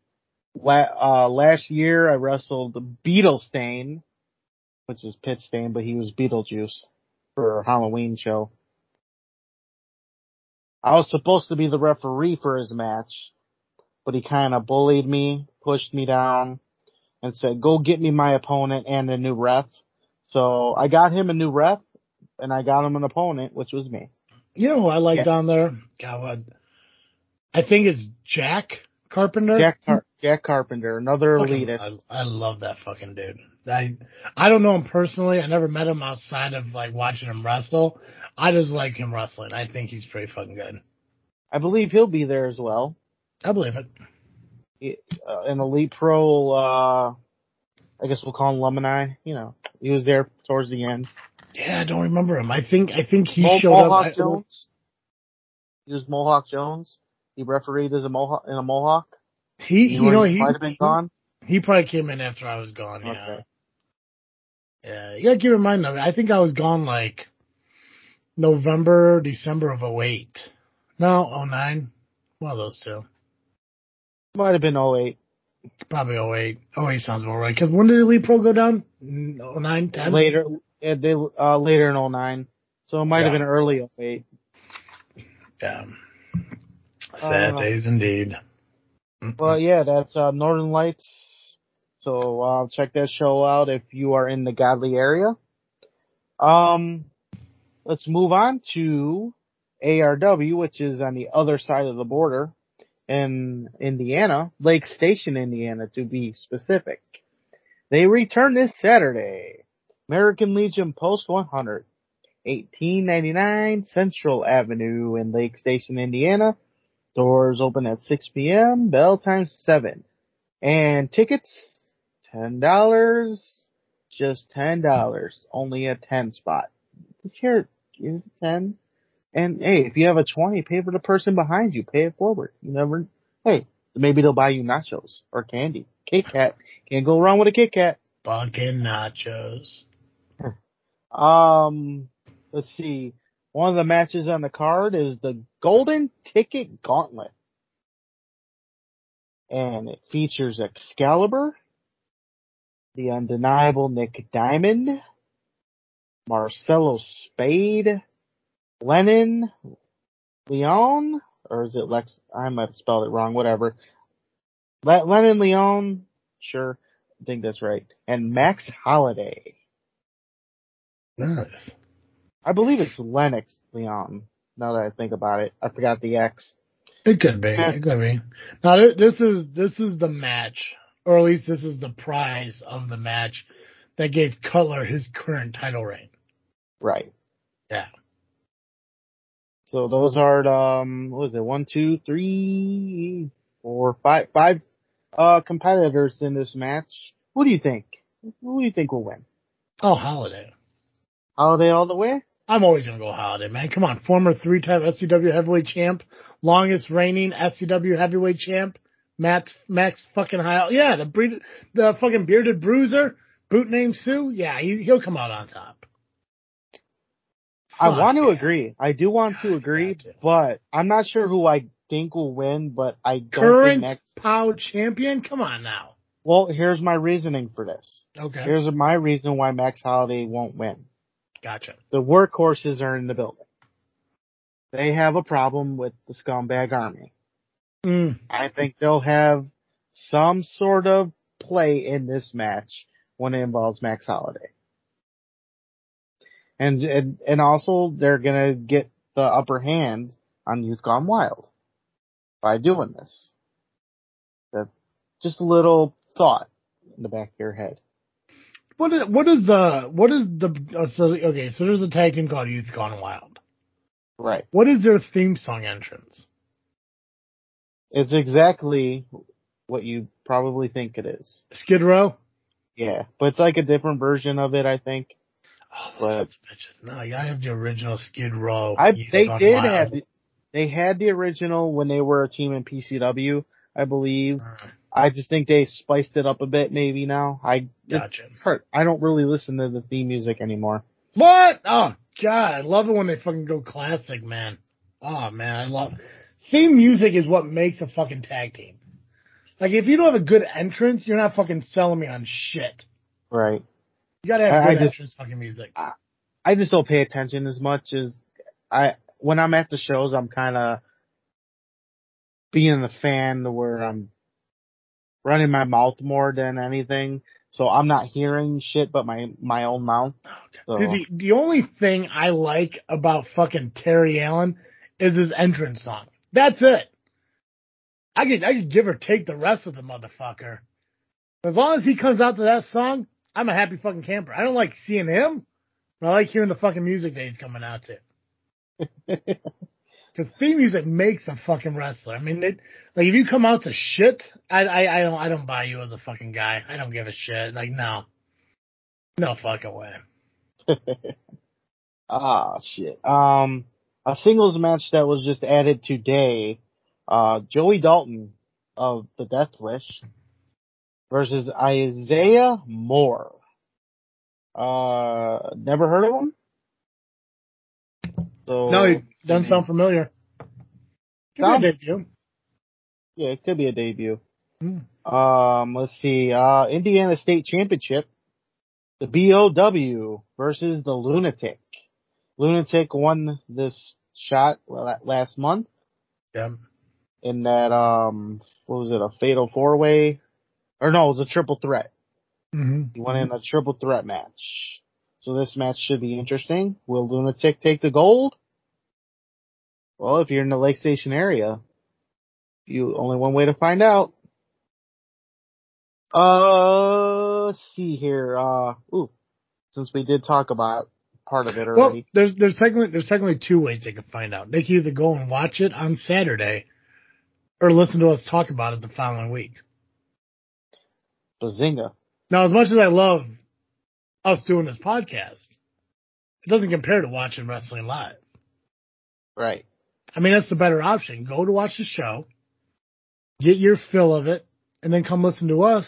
la- uh, last year I wrestled Beetle Stain, which is Pit Stain, but he was Beetlejuice for a Halloween show. I was supposed to be the referee for his match, but he kind of bullied me, pushed me down, and said, go get me my opponent and a new ref. So I got him a new ref, and I got him an opponent, which was me. You know who I like Yeah. down there? God, what? I think it's Jack Carpenter. Jack Car- Jack Carpenter, another Fucking- elitist. I, I love that fucking dude. I I don't know him personally. I never met him outside of like watching him wrestle. I just like him wrestling. I think he's pretty fucking good. I believe he'll be there as well. I believe it. Uh, an elite pro, uh, I guess we'll call him alumni. You know, he was there towards the end. Yeah, I don't remember him. I think I think he Mo- showed Mohawk up. Jones. He was Mohawk Jones. He refereed as a Mohawk in a Mohawk. He, you know, he might have been gone. he probably came in after I was gone. Yeah, Okay. yeah. You gotta keep in mind though. I think I was gone like November, December of 08. No, 09. One of those two. Might have been 08. Probably 08. 08 sounds about right. Because when did Elite Pro go down? 09, 10? later, yeah, they, uh, later in 09. So it might have been early 08. Yeah. Sad Uh, days indeed. Well, yeah, that's, uh, Northern Lights. So, uh, check that show out if you are in the Godley area. Um, let's move on to ARW, which is on the other side of the border in Indiana, Lake Station, Indiana, to be specific. They return this Saturday. American Legion Post 100, 1899 Central Avenue in Lake Station, Indiana. Doors open at 6 p.m. Bell time 7. And tickets, $10. Just $10. Only a 10 spot. Here, give it 10. And hey, if you have a 20, pay for the person behind you. Pay it forward. You never, hey, maybe they'll buy you nachos or candy. Kit Kat. Can't go wrong with a Kit Kat. Fucking nachos. Um, let's see. One of the matches on the card is the Golden Ticket Gauntlet. And it features Excalibur, the undeniable Nick Diamond, Marcelo Spade, Lennon, Leon, or is it Lex? I might have spelled it wrong, whatever. Le- Lennon Leon, sure, I think that's right. And Max Holiday. Nice. I believe it's Lennox Leon. Now that I think about it, I forgot the X. It could be. It could be. Now this is this is the match, or at least this is the prize of the match that gave Cutler his current title reign. Right. Yeah. So those are um, what is it? One, two, three, four, five, five, uh, competitors in this match. Who do you think? Who do you think will win? Oh, Holiday. Holiday all the way? I'm always gonna go Holiday, man. Come on, former three-time SCW heavyweight champ, longest reigning SCW heavyweight champ, Matt Max fucking High. Yeah, the breed, the fucking bearded bruiser, boot name Sue. Yeah, he, he'll come out on top. I want to agree. I do want to agree, got to. but I'm not sure who I think will win, but I don't think Current Max, POW champion. Come on now. well, here's my reasoning for this. Okay, Here's my reason why Max Holiday won't win. gotcha. The workhorses are in the building. They have a problem with the scumbag army. Mm, I think they'll have some sort of play in this match when it involves Max Holiday. And, and, and also they're gonna get the upper hand on Youth Gone Wild by doing this. That, just a little thought in the back of your head. what is what is uh what is the uh, so okay? So there's a tag team called Youth Gone Wild. Right. What is their theme song entrance? It's exactly what you probably think it is. Skid Row. Yeah. But it's like a different version of it, I think. Oh, those bitches. No, I have the original Skid Row. I they did Wild. have the, they had the original when they were a team in PCW, I believe. Uh, I just think they spiced it up a bit maybe now. I Gotcha. hard. I don't really listen to the theme music anymore. What? Oh God, I love it when they fucking go classic, man. Oh man, I love theme music is what makes a fucking tag team. Like if you don't have a good entrance, you're not fucking selling me on shit. Right. You gotta have I- I just- entrance fucking music. I just don't pay attention as much as I when I'm at the shows. I'm kind of being the fan to where I'm running my mouth more than anything. So I'm not hearing shit but my my own mouth. So Dude, the, the only thing I like about fucking Terry Allen is his entrance song. That's it. I could I could give or take the rest of the motherfucker. As long as he comes out to that song, I'm a happy fucking camper. I don't like seeing him, but I like hearing the fucking music that he's coming out to. Because theme music makes a fucking wrestler. I mean, it, like if you come out to shit, I, I I don't I don't buy you as a fucking guy. I don't give a shit. Like no, no fucking way. Ah, shit. Um, a singles match that was just added today. Uh, Joey Dalton of the Death Wish versus Isaiah Moore. Uh, never heard of him? So, No, it doesn't sound familiar. Give me a debut. yeah, it could be a debut. Hmm. Um, let's see, uh, Indiana State Championship. The BOW versus the Lunatic. Lunatic won this shot la- last month. Yeah. in that um what was it a fatal four way or no it was a triple threat. Hmm he went in a triple threat match. So this match should be interesting. Will lunatic take the gold? Well if you're in the lake station area you only one way to find out. Uh let's see here. Uh ooh. Since we did talk about part of it Well, already. there's there's technically there's technically two ways they can find out. They can either go and watch it on Saturday, or listen to us talk about it the following week. Bazinga Now, as much as I love us doing this podcast, it doesn't compare to watching wrestling live. right I mean, that's the better option. Go to watch the show, get your fill of it, and then come listen to us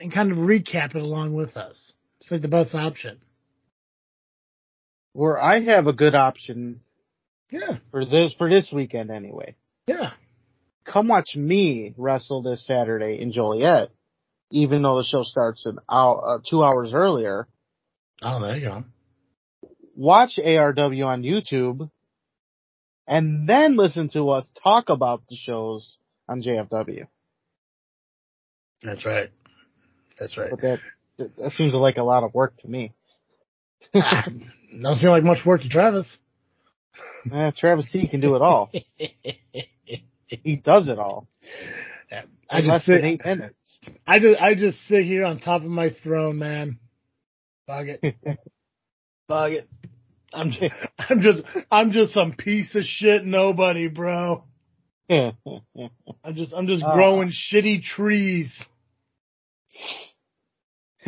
and kind of recap it along with us. It's like the best option. where i have a good option Yeah, for this for this weekend anyway yeah. come watch me wrestle this Saturday in Joliet, even though the show starts an hour, uh, two hours earlier. Oh, there you go. Watch ARW on YouTube, and then listen to us talk about the shows on JFW. That's right. That's right. But that that seems like a lot of work to me. Ah, Don't seem like much work to Travis. Eh, Travis T can do it all. he does it all. I just sit, eight minutes. I just, I just sit here on top of my throne, man. Fuck it. Fuck it. I'm just, I'm just, I'm just some piece of shit nobody, bro. I'm just, I'm just Uh. growing shitty trees.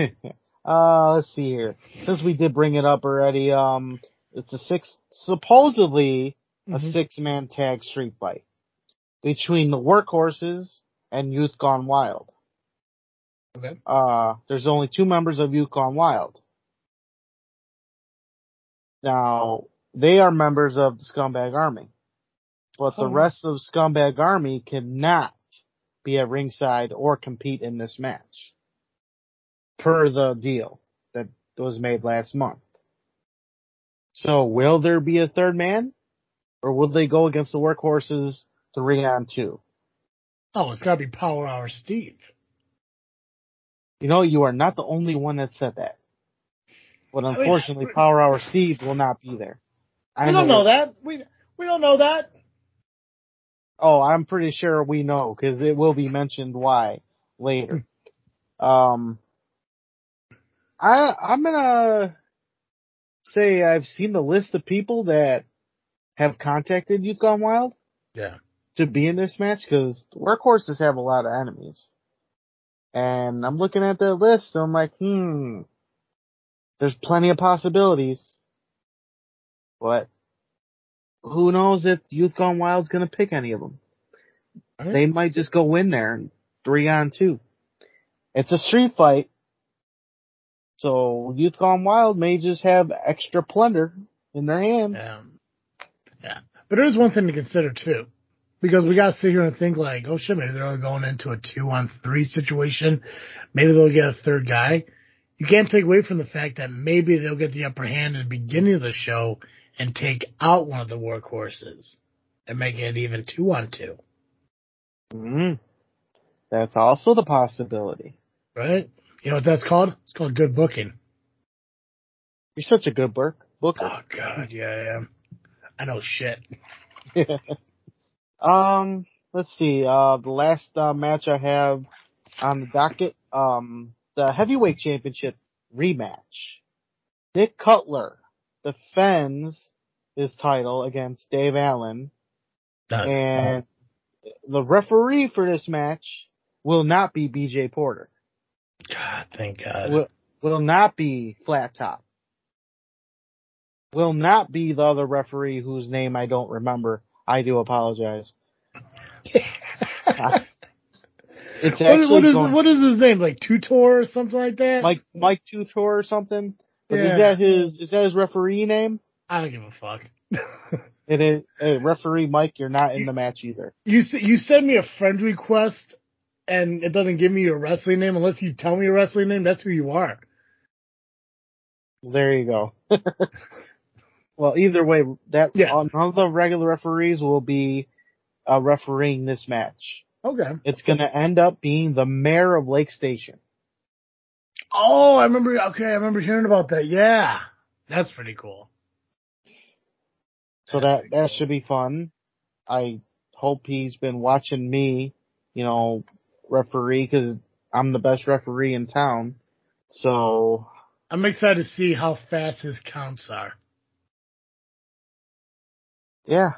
uh, let's see here. Since we did bring it up already, um, it's a six, supposedly a Mhm. six man tag street fight between the workhorses and Youth Gone Wild. Okay. Uh, there's only two members of Gone Wild. Now, they are members of the Scumbag Army. But the Oh. rest of Scumbag Army cannot be at ringside or compete in this match. Per the deal that was made last month. So will there be a third man? Or will they go against the workhorses three on two? Oh, it's gotta be Power Hour Steve. You know, you are not the only one that said that. But unfortunately, I- Power Hour Steve will not be there. I We don't know that. We, we don't know that. Oh, I'm pretty sure we know because it will be mentioned why later. um, I I'm gonna say I've seen the list of people that have contacted Youth Gone Wild Yeah. to be in this match because workhorses have a lot of enemies, and I'm looking at that list and I'm like, hmm, there's plenty of possibilities, but who knows if Youth Gone Wild's gonna pick any of them they might just go in there and three on two. It's a street fight. So Youth Gone Wild may just have extra plunder in their hand. Yeah. Yeah. But there is one thing to consider too. Because we gotta sit here and think like, oh shit, maybe they're going into a two on three situation. Maybe they'll get a third guy. You can't take away from the fact that maybe they'll get the upper hand at the beginning of the show and take out one of the workhorses and make it even two on two. Mm. That's also the possibility. Right? You know what that's called? It's called good booking. You're such a good book booker. Oh god, yeah, I am. I know shit. um, let's see. Uh, the last uh, match I have on the docket, um, the heavyweight championship rematch. Nick Cutler defends his title against Dave Allen, That's and the referee for this match will not be BJ Porter. God, thank God. Will, will not be Flat Top. Will not be the other referee whose name I don't remember. I do apologize. It's What is, actually what is going, what is his name? Like Tutor or something like that? Mike Mike Tutor or something. But Yeah. is that his is that his referee name? I don't give a fuck. It is hey, referee Mike. You're not in the match either. you you send me a friend request and it doesn't give me your wrestling name unless you tell me your wrestling name. That's who you are. There you go. well, either way, that Yeah. none of the regular referees will be uh, refereeing this match. Okay. It's going to end up being the mayor of Lake Station. Oh, I remember. Okay, I remember hearing about that. Yeah, that's pretty cool. So that that should be fun. I hope he's been watching me, you know, referee because I'm the best referee in town. So I'm excited to see how fast his counts are. Yeah,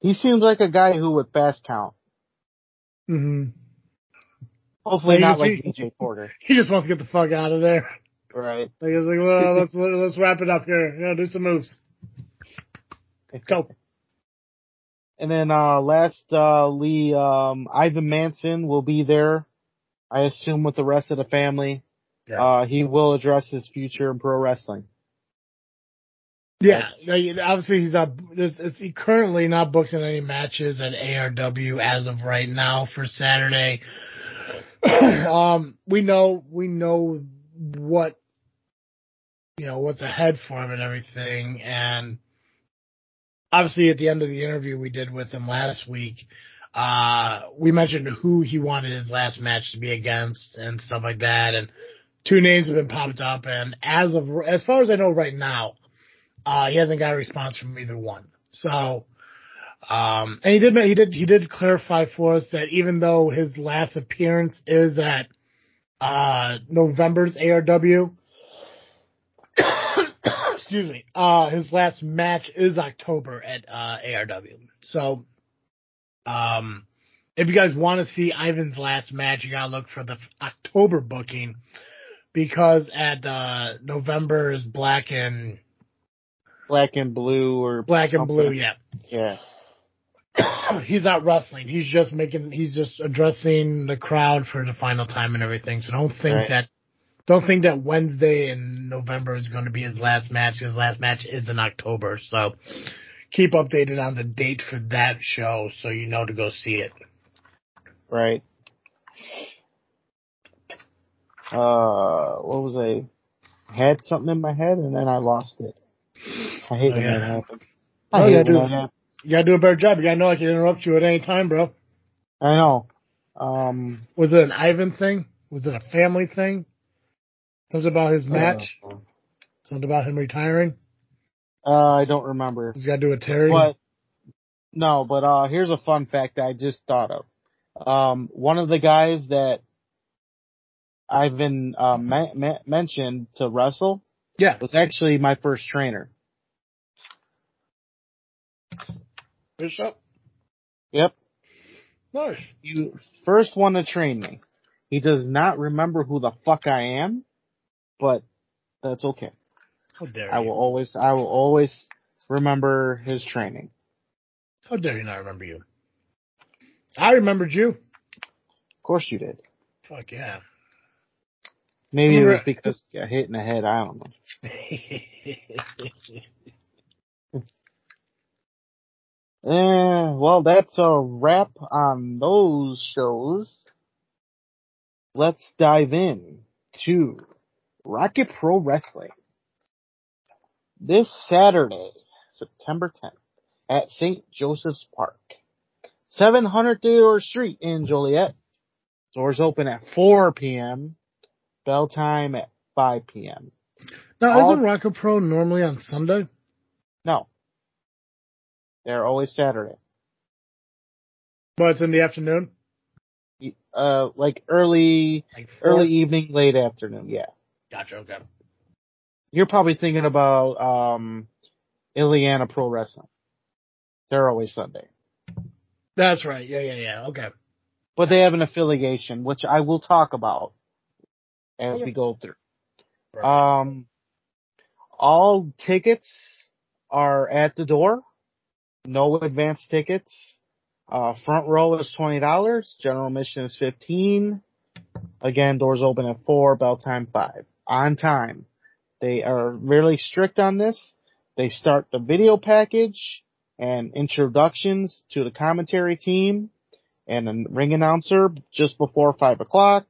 he seems like a guy who would fast count. hmm Hopefully Like, not like he- DJ Porter, He just wants to get the fuck out of there. right? Like it's like, well, let's let's wrap it up here. You know, do some moves. Let's go. And then uh last uh Lee um Ivan Manson will be there. I assume with the rest of the family. Yeah. Uh he will address his future in pro wrestling. Yeah, That's- no, you- obviously he's not. He currently not booked in any matches at ARW as of right now for Saturday. um, we know we know what you know what's ahead for him and everything, and obviously at the end of the interview we did with him last week, uh, we mentioned who he wanted his last match to be against and stuff like that, and two names have been popped up, and as of as far as I know right now Uh, he hasn't got a response from either one. So, um, and he did, he did, he did clarify for us that even though his last appearance is at, uh, November's ARW, excuse me, uh, his last match is October at, uh, ARW. So, um, if you guys want to see Ivan's last match, you gotta look for the October booking because at, uh, November is black and, Black and blue or black and something. blue, yeah. Yeah. he's not wrestling. He's just making. He's just addressing the crowd for the final time and everything. So don't think Right. that. Don't think that Wednesday in November is going to be his last match. His last match is in October. So keep updated on the date for that show so you know to go see it. Right. Uh, what was I? Had something in my head and then I lost it. I hate Oh, when yeah. that happens. Oh, I yeah, hate when dude. that happens. You gotta do a better job. You gotta know I can interrupt you at any time, bro. I know. Um, Was it an Ivan thing? Was it a family thing? Something about his match? Uh, Something about him retiring? uh, I don't remember. He's gotta do a Terry? But no, but uh, here's a fun fact I just thought of. Um, one of the guys that I've been uh, me- me- mentioned to wrestle Yeah. was actually my first trainer. Bishop? Yep, Nice. you first one to train me. He does not remember who the fuck I am, but that's okay. How dare I you? will always, I will always remember his training. How dare you not remember you? I remembered you. Of course you did. Fuck yeah. Maybe it was because you got hit in the head. I don't know. Eh, well, that's a wrap on those shows. Let's dive in to Rocket Pro Wrestling. This Saturday, September 10th, at St. Joseph's Park, 700 Theodore Street in Joliet. Doors open at 4 p.m. Bell time at 5 p.m. now, All- isn't Rocket Pro normally on Sunday? No. They're always Saturday. But it's in the afternoon? Uh, like early, Like early evening, late afternoon. Yeah. Gotcha, okay. You're probably thinking about, um, Illiana Pro Wrestling. They're always Sunday. That's right. Yeah, yeah, yeah. Okay. But they have an affiliation, which I will talk about as Okay. we go through. Right. Um, all tickets are at the door. No advance tickets. Uh, front row is twenty dollars. General admission is fifteen. Again, doors open at four. Bell time five. On time. They are really strict on this. They start the video package and introductions to the commentary team and a ring announcer just before five o'clock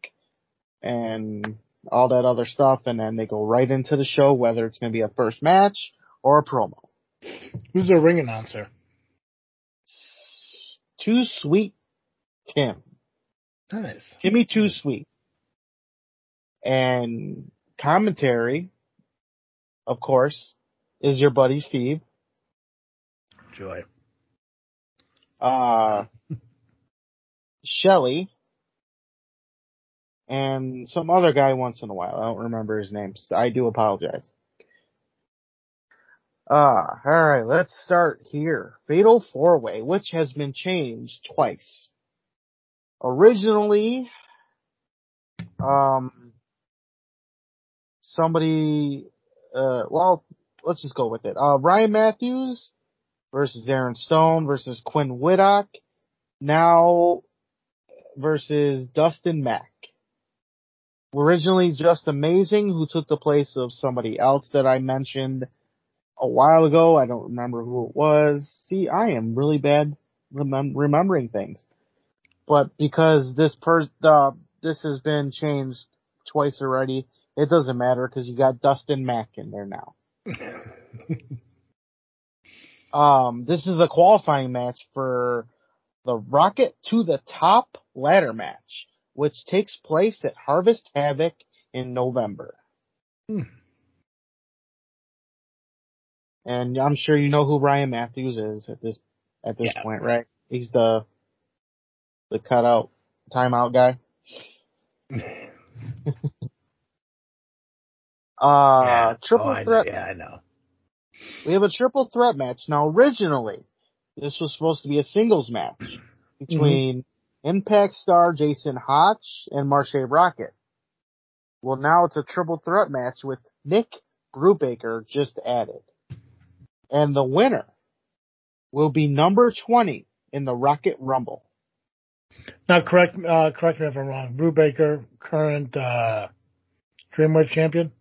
and all that other stuff, and then they go right into the show, whether it's going to be a first match or a promo. Who's the ring announcer? Too sweet, Tim. Nice. Timmy Too Sweet. And commentary, of course, is your buddy Steve. Joy. Uh, Shelly. And some other guy once in a while. I don't remember his name. so I do apologize. Ah, alright, let's start here. Fatal Four Way, which has been changed twice. Originally, um, somebody, uh, well, let's just go with it. Uh, Ryan Matthews versus Aaron Stone versus Quinn Whittock. Now versus Dustin Mack. Originally just amazing, who took the place of somebody else that I mentioned a while ago. I don't remember who it was. See, I am really bad remem- remembering things. But because this per uh, this has been changed twice already, it doesn't matter because you got Dustin Mack in there now. Um, this is a qualifying match for the Rocket to the Top ladder match, which takes place at Harvest Havoc in November. Hmm. And I'm sure you know who Ryan Matthews is at this at this Yeah. point, right? He's the the cutout timeout guy. Uh, yeah. triple Oh, I threat. Yeah, I know. We have a triple threat match. Now, originally, this was supposed to be a singles match between Impact star Jason Hotch and Marshe Rockett. Well, now it's a triple threat match with Nick Brubaker just added. And the winner will be number 20 in the Rocket Rumble. Now, correct, uh, correct me if I'm wrong. Brubaker, current, uh, Dreamwave champion?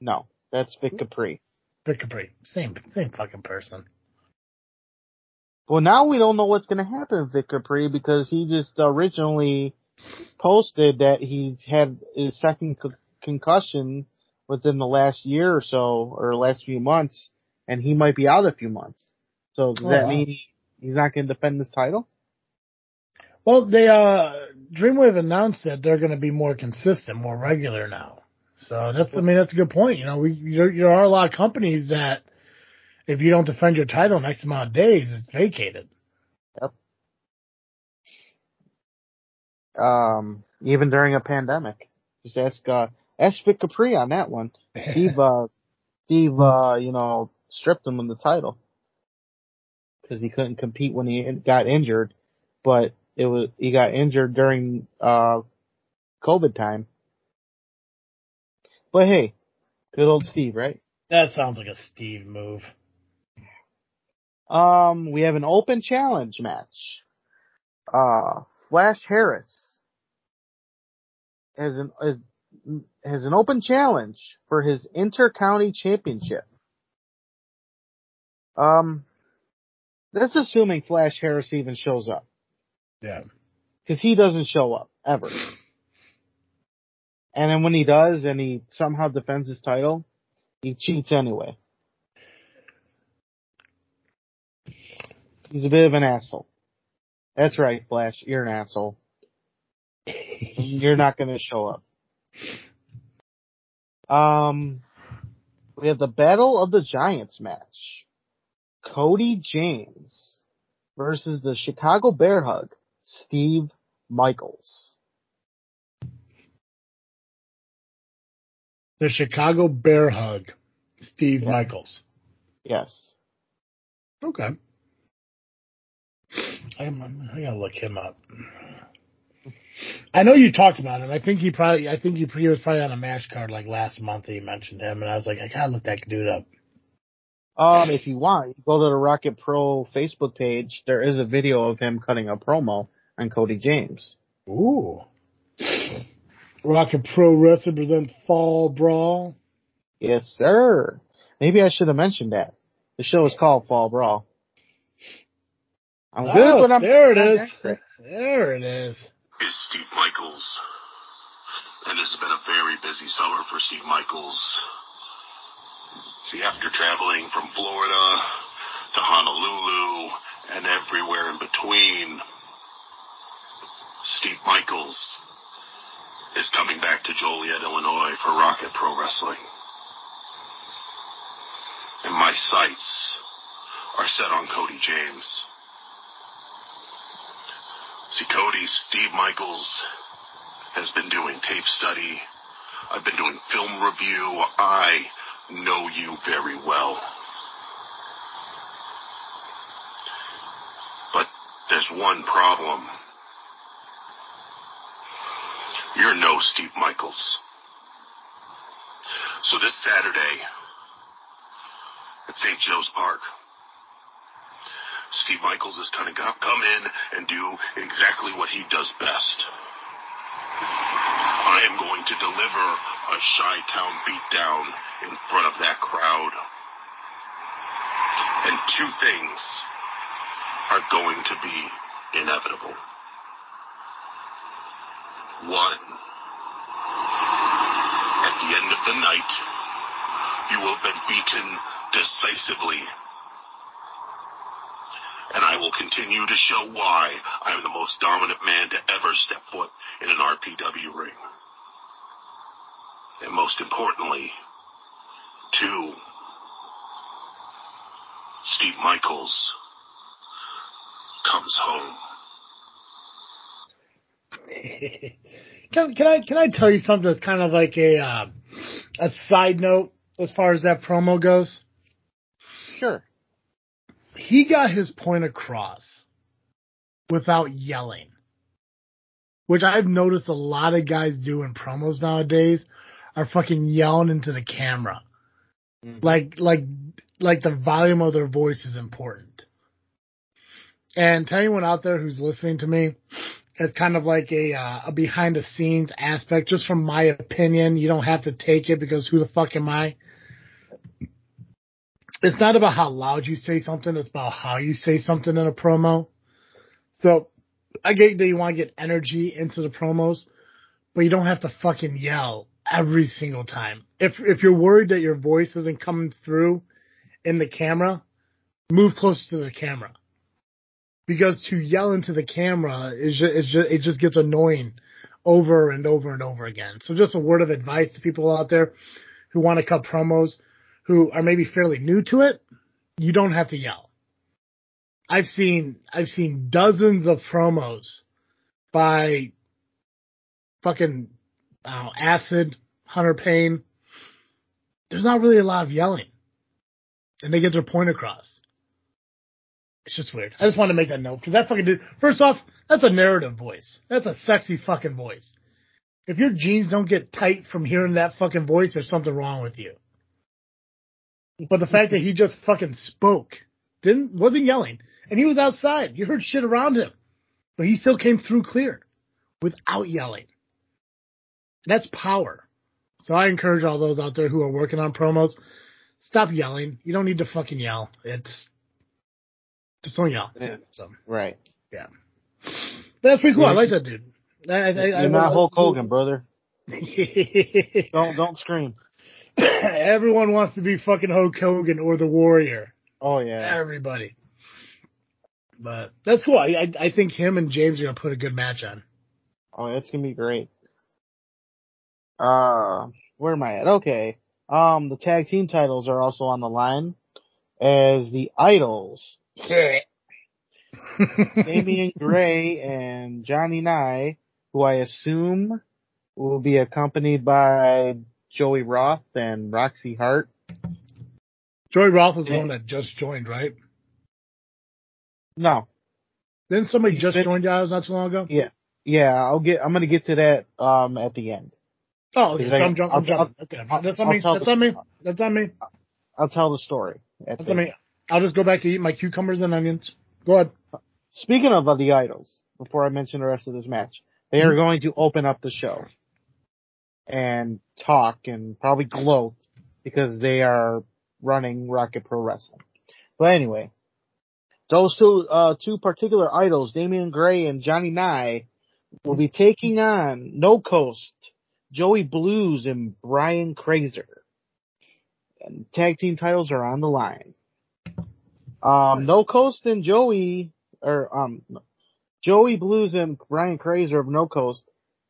No, that's Vic Capri. Vic Capri. Same, same fucking person. Well, now we don't know what's going to happen with Vic Capri because he just originally posted that he's had his second co- concussion within the last year or so, or last few months, and he might be out a few months. So does Oh, that wow. mean he's not going to defend this title? Well, they, uh, Dreamwave announced that they're going to be more consistent, more regular now. So that's, I mean, that's a good point. You know, we, there, there are a lot of companies that if you don't defend your title next amount of days, it's vacated. Yep. Um, even during a pandemic. Just ask, uh, ask Vic Capri on that one. Steve, uh, Steve, uh, you know, stripped him of the title because he couldn't compete when he got injured, but it was he got injured during uh COVID time. But hey, good old Steve, right? that sounds like a Steve move. Um, we have an open challenge match. Uh, Flash Harris has an has, has an open challenge for his inter-county championship. Um, that's assuming Flash Harris even shows up Yeah. because he doesn't show up ever. And then when he does, and he somehow defends his title, he cheats anyway. He's a bit of an asshole. That's right, Flash. You're an asshole. You're not going to show up. Um, we have the Battle of the Giants match. Cody James versus the Chicago Bear Hug, Steve Michaels. The Chicago Bear Hug, Steve Yeah. Michaels. Yes. Okay. I'm, I gotta look him up. I know you talked about him. I think he probably, I think he, he was probably on a match card like last month that you mentioned him, and I was like, I gotta look that dude up. Um, if you want, you go to the Rocket Pro Facebook page. There is a video of him cutting a promo on Cody James. Ooh. Rocket Pro Wrestling presents Fall Brawl. Yes, sir. Maybe I should have mentioned that. The show is called Fall Brawl. I'm good, Oh, but I'm there it I'm is. accurate. There it is. is Steve Michaels. And this has been a very busy summer for Steve Michaels. See, after traveling from Florida to Honolulu and everywhere in between, Steve Michaels is coming back to Joliet, Illinois for Rocket Pro Wrestling. And my sights are set on Cody James. See, Cody, Steve Michaels has been doing tape study. I've been doing film review. I know you very well. But there's one problem. You're no Steve Michaels. So this Saturday at St. Joe's Park, Steve Michaels is going to come in and do exactly what he does best. I am going to deliver a Chi Town beatdown in front of that crowd. And two things are going to be inevitable. One, at the end of the night, you will have been beaten decisively and I will continue to show why I'm the most dominant man to ever step foot in an RPW ring. And most importantly, two, Steve Michaels comes home. can, can I can I tell you something that's kind of like a uh, a side note as far as that promo goes? Sure. He got his point across without yelling, which I've noticed a lot of guys do in promos nowadays are fucking yelling into the camera, mm-hmm. like like like the volume of their voice is important. And to anyone out there who's listening to me, it's kind of like a, uh, a behind the scenes aspect, just from my opinion. You don't have to take it because who the fuck am I? It's not about how loud you say something. It's about how you say something in a promo. So I get that you want to get energy into the promos, but you don't have to fucking yell every single time. If, if you're worried that your voice isn't coming through in the camera, move closer to the camera because to yell into the camera is just, just, it just gets annoying over and over and over again. So just a word of advice to people out there who want to cut promos who are maybe fairly new to it. You don't have to yell. I've seen, I've seen dozens of promos by fucking, know, Acid, Hunter Payne. There's not really a lot of yelling and they get their point across. It's just weird. I just want to make that note because that fucking dude. First off, that's a narrative voice. That's a sexy fucking voice. If your jeans don't get tight from hearing that fucking voice, there's something wrong with you. But the fact that he just fucking spoke, didn't wasn't yelling, and he was outside. You heard shit around him, but he still came through clear without yelling. That's power. So I encourage all those out there who are working on promos, stop yelling. You don't need to fucking yell. It's just don't yell. Yeah. So right. Yeah. That's pretty cool. Yeah. I like that dude. I, I, You're I, not Hulk Hogan, brother. don't don't scream. Everyone wants to be fucking Hulk Hogan or the Warrior. Oh yeah. Everybody. But that's cool. I, I, I think him and James are gonna put a good match on. Oh, it's gonna be great. Uh, where am I at? Okay. Um, the tag team titles are also on the line as the Idols. Damian Gray and Johnny Nye, who I assume will be accompanied by Joey Roth and Roxy Hart. Joey Roth is the one that just joined, right? No. Then somebody just been, joined guys not too long ago? Yeah. Yeah, I'll get, I'm gonna get to that, um, at the end. Oh. So I'm, jump, I'm jumping. Okay. That's on me. That's on me. That's on me. I'll tell the story. That's on me. I'll just go back to eat my cucumbers and onions. Go ahead. Speaking of the idols, before I mention the rest of this match, they are mm-hmm. going to open up the show and talk and probably gloat because they are running Rocket Pro Wrestling. But anyway, those two, uh, two particular idols, Damian Gray and Johnny Nye, will be taking on No Coast, Joey Blues, and Brian Crazer. And tag team titles are on the line. Um, No Coast and Joey, or um, Joey Blues and Brian Crazer of No Coast,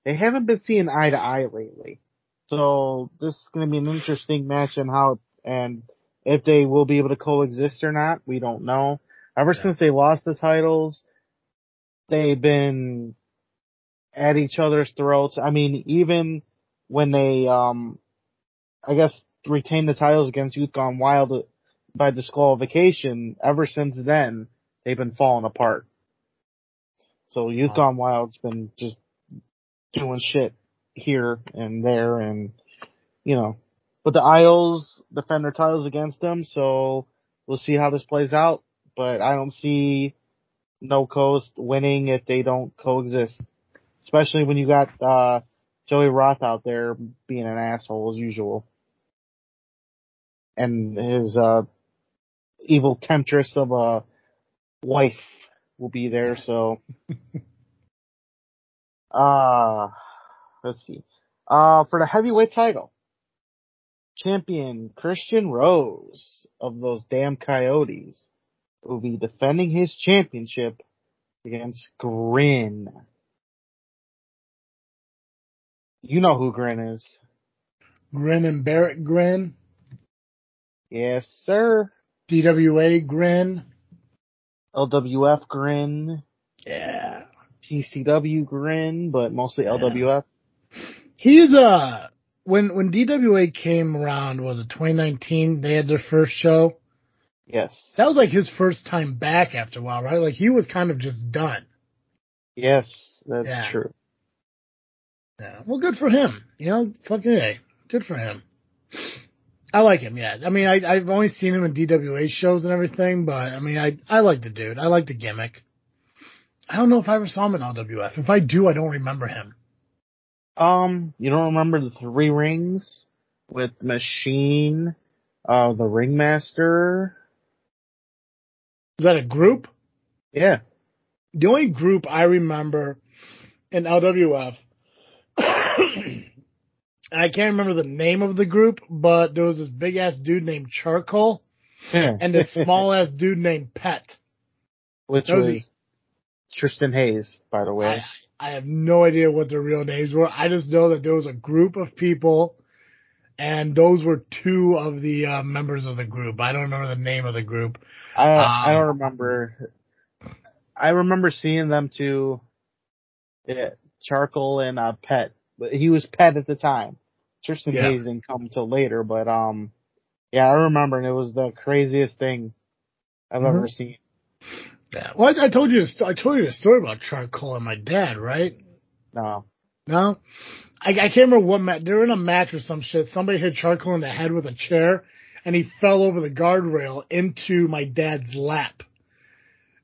they haven't been seeing eye to eye lately. So this is going to be an interesting match and how and if they will be able to coexist or not, we don't know. Ever yeah. since they lost the titles, they've been at each other's throats. I mean, even when they, um, I guess, retained the titles against Youth Gone Wild by disqualification, ever since then, they've been falling apart. So Youth wow. Gone Wild's been just doing shit here and there and, you know, but the Idols defend their titles against them, so we'll see how this plays out, but I don't see No Coast winning if they don't coexist. Especially when you got, uh, Joey Roth out there being an asshole as usual. And his, uh, evil temptress of a wife will be there. So, uh, let's see. Uh, for the heavyweight title, champion Christian Rose of those damn Coyotes will be defending his championship against Grin. You know who Grin is. Grin and Barrett Grin. Yes, sir. DWA Grin. LWF Grin. Yeah. TCW Grin, but mostly yeah. LWF. He's uh when when DWA came around was it 2019? They had their first show. Yes. That was like his first time back after a while, right? Like he was kind of just done. Yes, that's yeah. true. Yeah. Well, good for him. You know, fucking hey, good for him. I like him. Yeah. I mean, I I've only seen him in DWA shows and everything, but I mean, I I like the dude. I like the gimmick. I don't know if I ever saw him in LWF. If I do, I don't remember him. Um, you don't remember the three rings with Machine, uh, the Ringmaster? Is that a group? Yeah. The only group I remember in LWF, I can't remember the name of the group, but there was this big ass dude named Charcoal and this small ass dude named Pet. Which was, was Tristan Hayes, by the way. I, I have no idea what their real names were. I just know that there was a group of people and those were two of the uh, members of the group. I don't remember the name of the group. I um, I don't remember. I remember seeing them too. Yeah, Charcoal and uh, Pet, but he was Pet at the time. Tristan yeah. Hayes didn't come until later, but um, yeah, I remember, and it was the craziest thing I've mm-hmm. ever seen. Yeah. Well, I, I told you, I told you a story about charcoal and my dad, right? No. No. I, I can't remember what match. They're in a match or some shit. Somebody hit charcoal in the head with a chair, and he fell over the guardrail into my dad's lap.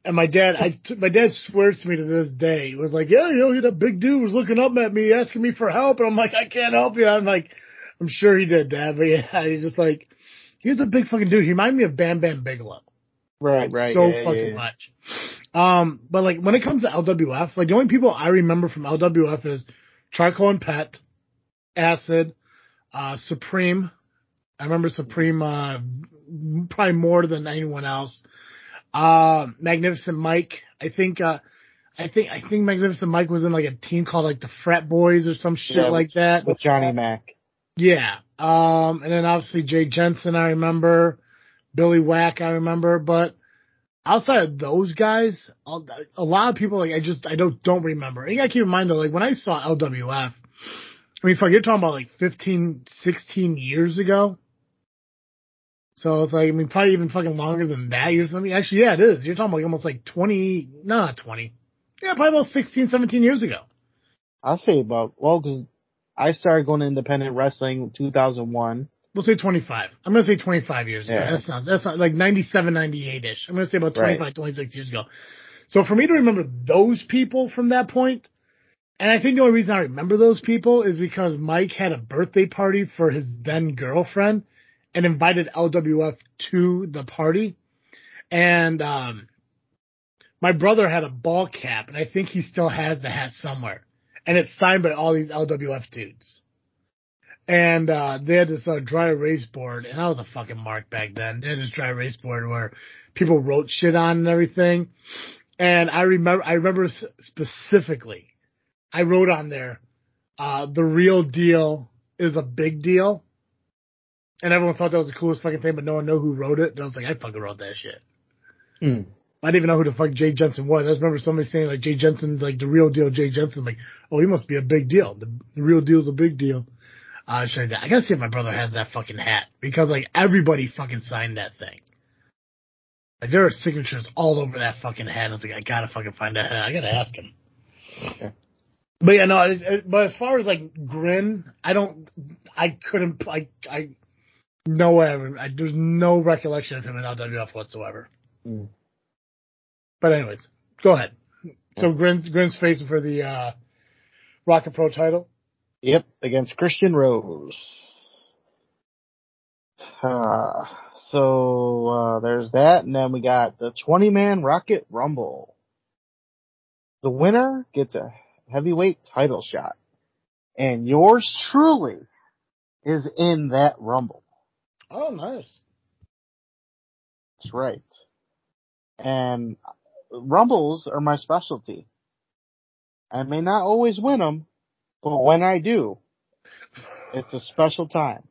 And my dad, I, my dad swears to me to this day, he was like, yeah, you know, that big dude was looking up at me, asking me for help. And I'm like, I can't help you. I'm like, I'm sure he did, dad. But yeah, he's just like, he's a big fucking dude. He reminded me of Bam Bam Bigelow. Right, right. So yeah, fucking yeah. much. Um, but like when it comes to LWF, like the only people I remember from LWF is Charcoal and Pet, Acid, uh, Supreme. I remember Supreme, uh, probably more than anyone else. Uh, Magnificent Mike. I think, uh, I think, I think Magnificent Mike was in like a team called like the Frat Boys or some shit yeah, like that. With Johnny Mac. Yeah. Um, and then obviously Jay Jensen, I remember. Billy Whack, I remember, but outside of those guys, a lot of people like I just I don't don't remember. And you gotta keep in mind though, like when I saw LWF, I mean, fuck, you're talking about like 15, 16 years ago. So it's like, I mean, probably even fucking longer than that. You're, I mean, actually, yeah, it is. You're talking like almost like 20, no, not 20. Yeah, probably about 16, 17 years ago. I'll say about, well, cause I started going to independent wrestling in 2001. We'll say 25. I'm going to say 25 years ago. Yeah. That sounds, that's not like 97, 98 ish. I'm going to say about 25, right. 26 years ago. So for me to remember those people from that point, and I think the only reason I remember those people is because Mike had a birthday party for his then girlfriend and invited LWF to the party. And, um, my brother had a ball cap and I think he still has the hat somewhere and it's signed by all these LWF dudes. And, uh, they had this, uh, dry erase board and I was a fucking mark back then. They had this dry erase board where people wrote shit on and everything. And I remember, I remember specifically, I wrote on there, uh, the real deal is a big deal. And everyone thought that was the coolest fucking thing, but no one knew who wrote it. And I was like, I fucking wrote that shit. Hmm. I didn't even know who the fuck Jay Jensen was. I just remember somebody saying like Jay Jensen's like the real deal Jay Jensen. I'm like, oh, he must be a big deal. The, the real deal's a big deal. Uh, I gotta see if my brother has that fucking hat because like everybody fucking signed that thing. Like there are signatures all over that fucking hat. I was like, I gotta fucking find that hat. I gotta ask him. Okay. But yeah, no. It, it, but as far as like grin, I don't. I couldn't. I. I. No way. I, there's no recollection of him in LWF whatsoever. Mm. But anyways, go ahead. So Grin's Grin's facing for the uh, Rocket Pro title. Yep, against Christian Rose. Uh, so uh, there's that, and then we got the 20 man Rocket Rumble. The winner gets a heavyweight title shot. And yours truly is in that rumble. Oh, nice. That's right. And rumbles are my specialty. I may not always win them, but when I do, it's a special time.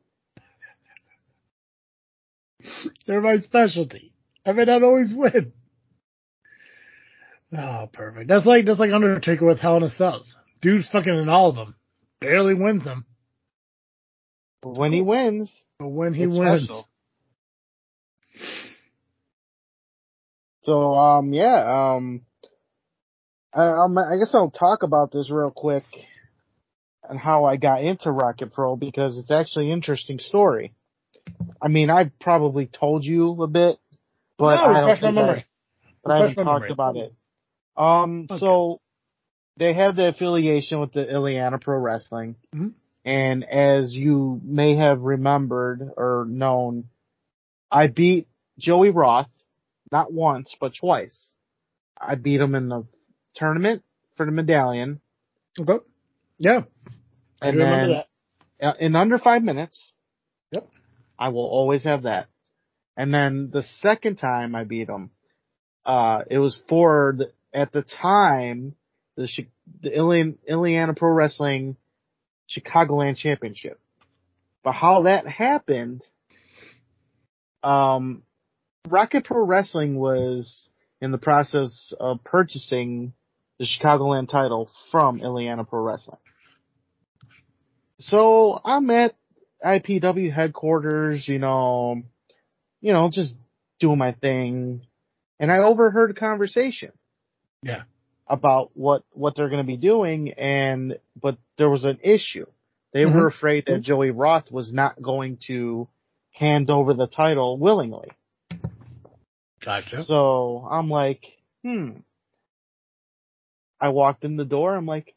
They're my specialty. I may not always win. Oh, perfect. That's like that's like Undertaker with Hell in a Cells. Dude's fucking in all of them. Barely wins them. But when he wins, But when he it's wins, special. So um yeah um I, um, I guess I'll talk about this real quick and how I got into Rocket Pro because it's actually an interesting story. I mean, I've probably told you a bit, but No, I don't think I, memory. but I haven't talked memory. about it. Um, Okay. so they have the affiliation with the Ileana Pro Wrestling, Mhm. And as you may have remembered or known, I beat Joey Roth not once but twice. I beat him in the tournament for the medallion, Okay. Yeah. I and remember that. uh, in under five minutes. Yep. I will always have that. And then the second time I beat him, uh, it was for the, at the time the the Ilian, Illiana Pro Wrestling Chicagoland Championship. But how that happened, um, Rocket Pro Wrestling was in the process of purchasing the Chicagoland title from Illiana Pro Wrestling. So I'm at IPW headquarters, you know, you know, just doing my thing, and I overheard a conversation Yeah. About what what they're going to be doing, and but there was an issue. They were afraid that Joey Roth was not going to hand over the title willingly. Gotcha. So I'm like, hmm. I walked in the door. I'm like,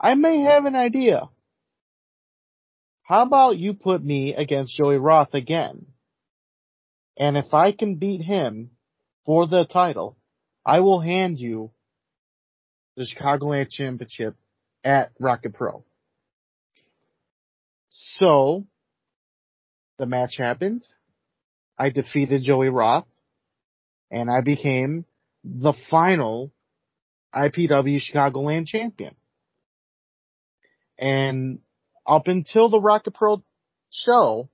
I may have an idea. How about you put me against Joey Roth again? And if I can beat him for the title, I will hand you the Chicagoland Championship at Rocket Pro. So, the match happened. I defeated Joey Roth and I became the final IPW Chicagoland champion. And up until the Rocket Pro show,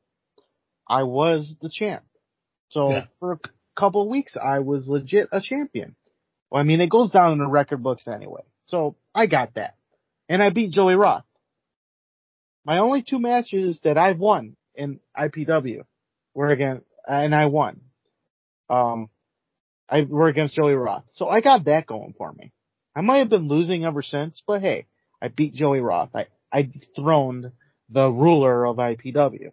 I was the champ. So Yeah. for a couple of weeks, I was legit a champion. Well, I mean, it goes down in the record books anyway. So I got that. And I beat Joey Roth. My only two matches that I've won in IPW were against, and I won. Um, I were against Joey Roth. So I got that going for me. I might have been losing ever since, but hey, I beat Joey Roth. I, I dethroned the ruler of IPW.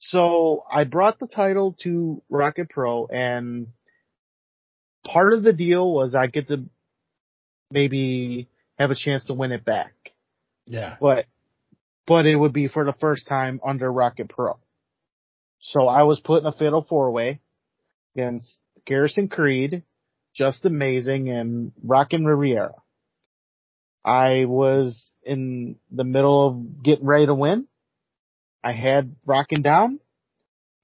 So I brought the title to Rocket Pro and part of the deal was I get to maybe have a chance to win it back. Yeah. But, but it would be for the first time under Rocket Pro. So I was put in a fatal four way against Garrison Creed, Just Amazing, and Rockin' Riviera. I was in the middle of getting ready to win. I had Rockin' down,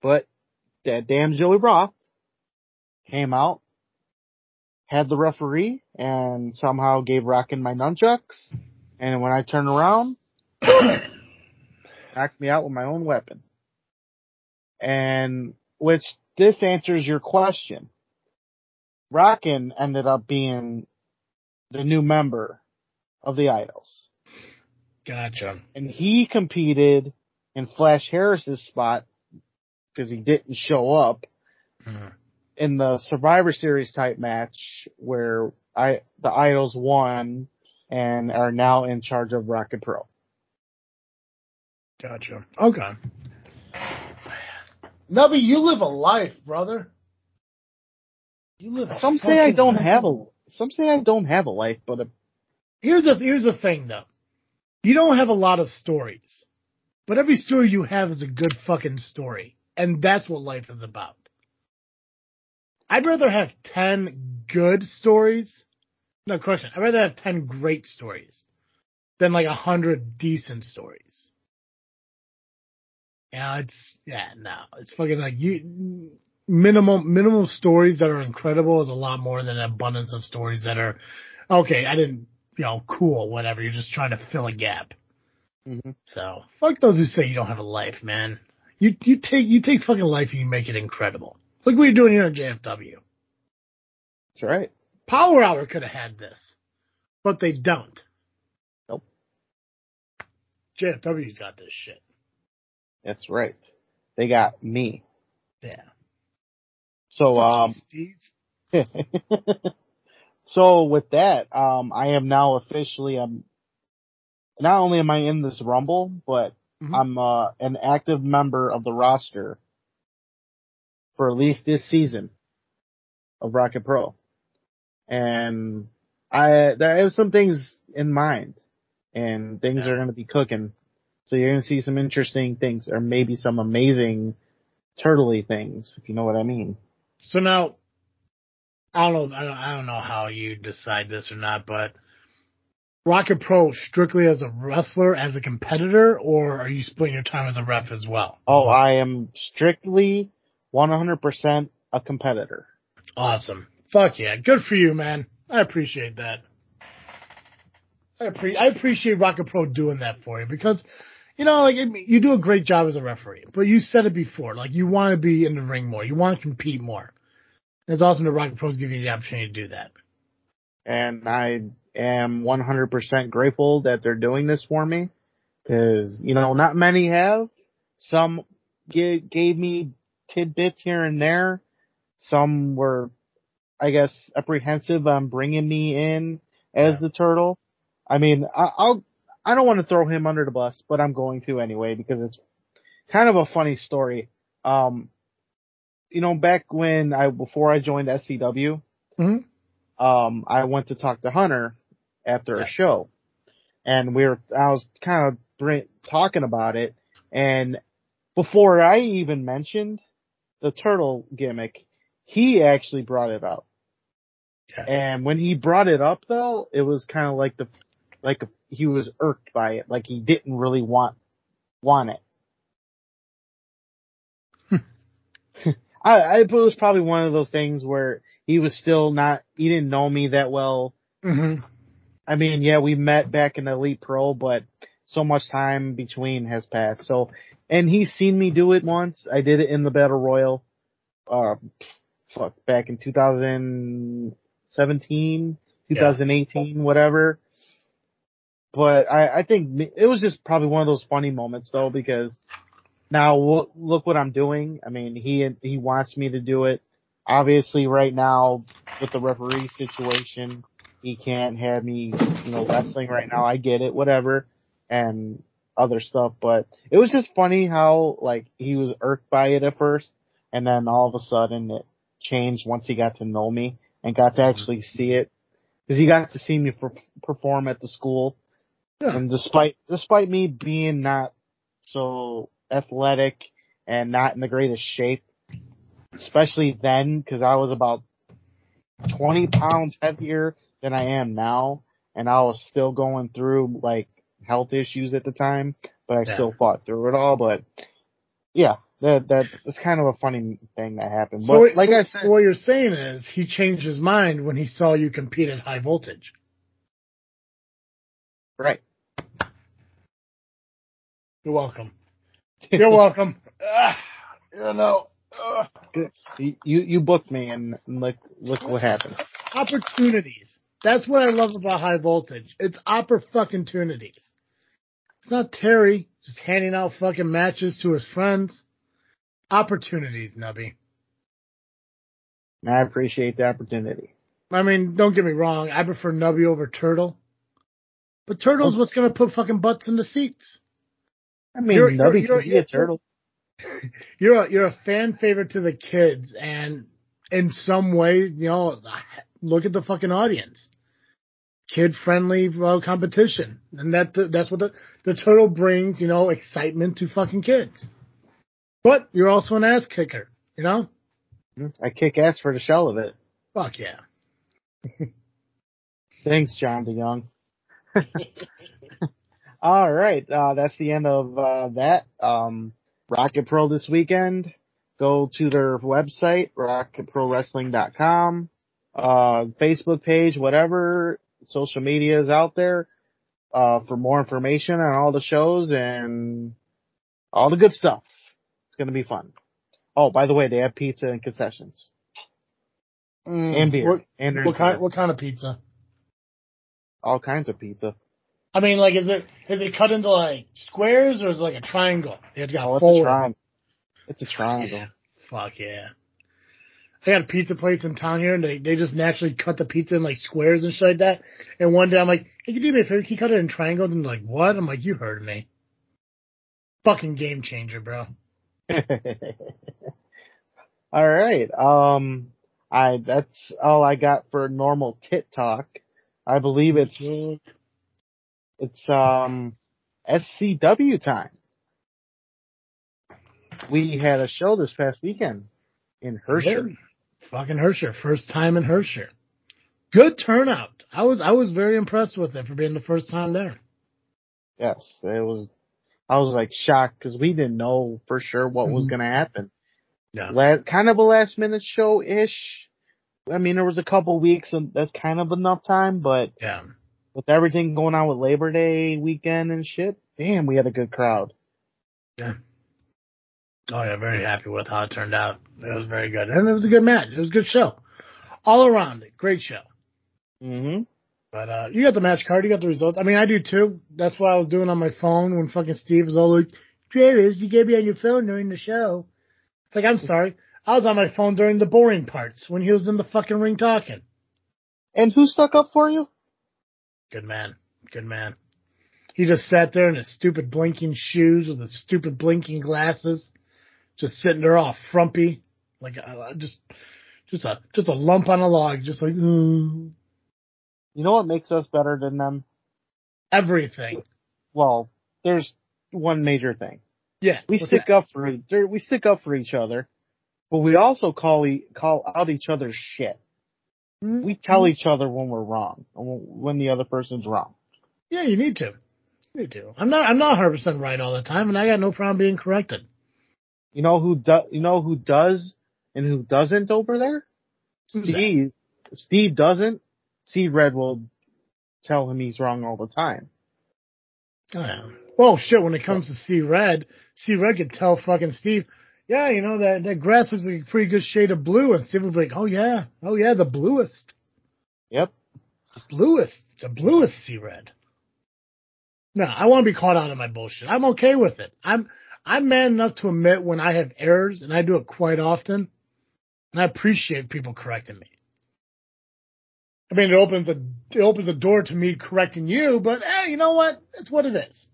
but that damn Joey Roth came out, had the referee, and somehow gave Rockin' my nunchucks. And when I turned around, knocked me out with my own weapon. And which this answers your question. Rockin' ended up being the new member of the Idols. Gotcha. And he competed in Flash Harris's spot because he didn't show up Hmm. In the Survivor Series type match where I the Idols won and are now in charge of Rocket Pro. Gotcha. Okay. Nubby, you live a life, brother. You live. A Some say I don't life. have a some say I don't have a life, but a, Here's a here's the thing though. You don't have a lot of stories, but every story you have is a good fucking story, and that's what life is about. I'd rather have ten good stories. No question. I'd rather have ten great stories than like a hundred decent stories. Yeah, it's yeah, no, it's fucking like you minimal minimal stories that are incredible is a lot more than an abundance of stories that are okay. I didn't, you know, cool, whatever. You're just trying to fill a gap. Mm-hmm. So fuck those who say you don't have a life, man. You you take you take fucking life and you make it incredible. Look what you're doing here at JFW. That's right. Power Hour could have had this, but they don't. Nope. JFW's got this shit. That's right. They got me. Yeah. So, um, Steve. so with that, um, I am now officially, um, not only am I in this rumble, but Mhm. I'm, uh, an active member of the roster for at least this season of Rocket Pro. And I, there are some things in mind and things Yeah. are going to be cooking. So you're going to see some interesting things or maybe some amazing turtley things, if you know what I mean. So now, I don't know. I don't, I don't know how you decide this or not, but Rocket Pro strictly as a wrestler, as a competitor, or are you splitting your time as a ref as well? Oh, I am strictly 100% a competitor. Awesome. Fuck yeah. Good for you, man. I appreciate that. I, appre- I appreciate Rocket Pro doing that for you because, you know, like, it, you do a great job as a referee, but you said it before, like, you want to be in the ring more. You want to compete more. It's awesome that Rocket Pro's giving you the opportunity to do that. And I am 100% grateful that they're doing this for me. Cause, you know, not many have. Some gave, gave me tidbits here and there. Some were, I guess, apprehensive on bringing me in as Yeah. the turtle. I mean, I, I'll, I don't want to throw him under the bus, but I'm going to anyway because it's kind of a funny story. Um, you know, back when I, before I joined SCW, Mhm. um, I went to talk to Hunter after Yeah. a show and we were, I was kind of br- talking about it and before I even mentioned the turtle gimmick, he actually brought it up. Yeah. And when he brought it up though, it was kind of like the, like he was irked by it, like he didn't really want, want it. I, I it was probably one of those things where he was still not, he didn't know me that well. Mm-hmm. I mean, yeah, we met back in Elite Pro, but so much time between has passed. So, and he's seen me do it once. I did it in the Battle Royal, uh, fuck, back in 2017, 2018, whatever. But I, I think it was just probably one of those funny moments though, because now w- look what I'm doing. I mean, he, he wants me to do it. Obviously right now with the referee situation, he can't have me, you know, wrestling right now. I get it, whatever, and other stuff, but it was just funny how like he was irked by it at first, and then all of a sudden it changed once he got to know me and got to actually see it, because he got to see me per- perform at the school, Yeah. and despite despite me being not so athletic and not in the greatest shape, especially then, because I was about 20 pounds heavier than I am now, and I was still going through like health issues at the time, but I Yeah. still fought through it all. But yeah, that that that's kind of a funny thing that happened. But So, like so, I said, so what you're saying is he changed his mind when he saw you compete at high voltage. right? You're welcome. You're welcome. Ah, you know. You you you booked me, and look look what happened. opportunities. That's what I love about high voltage. It's opera fucking tunities. It's not Terry just handing out fucking matches to his friends. Opportunities, Nubby. I appreciate the opportunity. I mean, don't get me wrong. I prefer Nubby over Turtle. But Turtle's oh. what's gonna put fucking butts in the seats. I mean, You're- Nubby you're- be a you're- turtle. You're a, you're a fan favorite to the kids, and in some ways, you know, look at the fucking audience. Kid friendly uh, competition, and that that's what the the turtle brings. You know, excitement to fucking kids. But you're also an ass kicker. You know, I kick ass for the shell of it. fuck yeah. Thanks, John DeYoung. All right, uh, that's the end of uh, that. Um, Rocket Pro this weekend. Go to their website, rocketprowrestling.com, uh, Facebook page, whatever social media is out there, uh, for more information on all the shows and all the good stuff. It's It's gonna be fun. Oh, by the way, they have pizza and concessions Mm, and beer What, and what kind? What kind of pizza? all kinds of pizza. I mean, like, is it is it cut into like squares or is it like a triangle? It's got Oh, it's a triangle. It's a triangle. Fuck yeah. I got a pizza place in town here and they, they just naturally cut the pizza in like squares and shit like that. And one day I'm like, hey, can you do me a favor? Can you cut it in triangles? And they're like, what? I'm like, you heard me. Fucking game changer, bro. all right. Um, I that's all I got for normal tit talk. I believe it's it's um SCW time. We had a show this past weekend in Herscher. Yeah. Fucking Herscher. First time in Herscher. Good turnout. I was I was very impressed with it for being the first time there. Yes, it was. I was like shocked because we didn't know for sure what was Mhm. going to happen. Yeah. Last, kind of a last minute show ish. I mean, there was a couple weeks and that's kind of enough time, but Yeah. with everything going on with Labor Day weekend and shit, damn, we had a good crowd. Oh yeah, very happy with how it turned out. It was very good. And it was a good match. It was a good show. All around it. Great show. hmm But uh you got the match card, you got the results. I mean I do too. That's what I was doing on my phone when fucking Steve was all like, Travis, you gave me on your phone during the show. It's like, I'm sorry. I was on my phone during the boring parts when he was in the fucking ring talking. And who stuck up for you? Good man. Good man. He just sat there in his stupid blinking shoes with his stupid blinking glasses, just sitting there all frumpy, like uh, just, just a just a lump on a log, just like mm, You know what makes us better than them? everything. Well, there's one major thing. Yeah, We stick that? up for we stick up for each other, but we also call e- call out each other's shit. We tell each other when we're wrong, when the other person's wrong. Yeah, you need to. You need to. I'm not. I'm not 100 percent right all the time, and I got no problem being corrected. You know who do, you know who does and who doesn't over there? Who's that? Steve. Steve doesn't. Steve Red will tell him he's wrong all the time. Oh, yeah. Well, shit. When it comes to C Red, C Red could tell fucking Steve, yeah, you know that that grass looks like a pretty good shade of blue, and Steve would be like, oh yeah, oh yeah, the bluest, Yep. The bluest, the bluest C Red. No, I want to be caught out of my bullshit. I'm okay with it. I'm I'm man enough to admit when I have errors, and I do it quite often, and I appreciate people correcting me. I mean, it opens a it opens a door to me correcting you, but hey, you know what? It's what it is.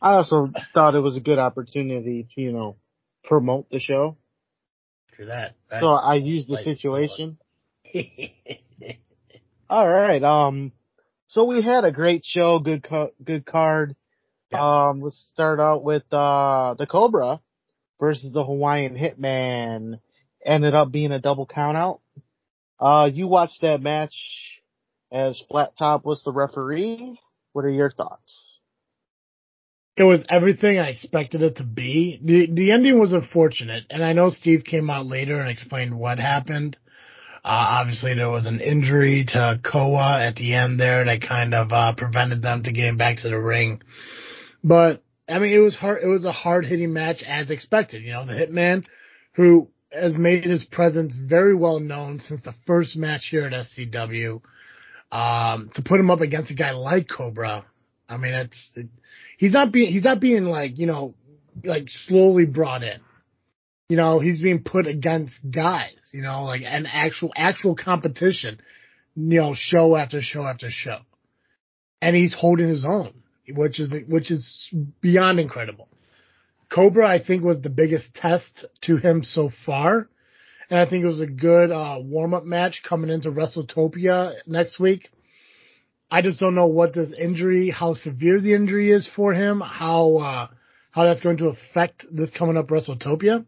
I also thought it was a good opportunity to, you know, promote the show. True that. So I used the situation. All right. Um, so we had a great show, good, co- good card. Um, let's start out with, uh, the Cobra versus the Hawaiian Hitman. Ended up being a double count out. Uh, you watched that match as Flat Top was the referee. What are your thoughts? it was everything I expected it to be. The the ending was unfortunate, and I know Steve came out later and explained what happened. Uh, obviously, there was an injury to Koa at the end there that kind of uh, prevented them to getting back to the ring. But I mean, it was hard. It was a hard hitting match as expected. You know, the Hitman, who has made his presence very well known since the first match here at SCW. Um, to put him up against a guy like Cobra, I mean, it's it, he's not being he's not being like you know like slowly brought in. You know, he's being put against guys. You know, like an actual actual competition. You know, show after show after show, and he's holding his own, which is which is beyond incredible. Cobra, I think, was the biggest test to him so far. And I think it was a good uh, warm up match coming into WrestleTopia next week. I just don't know what this injury, how severe the injury is for him, how uh, how that's going to affect this coming up WrestleTopia.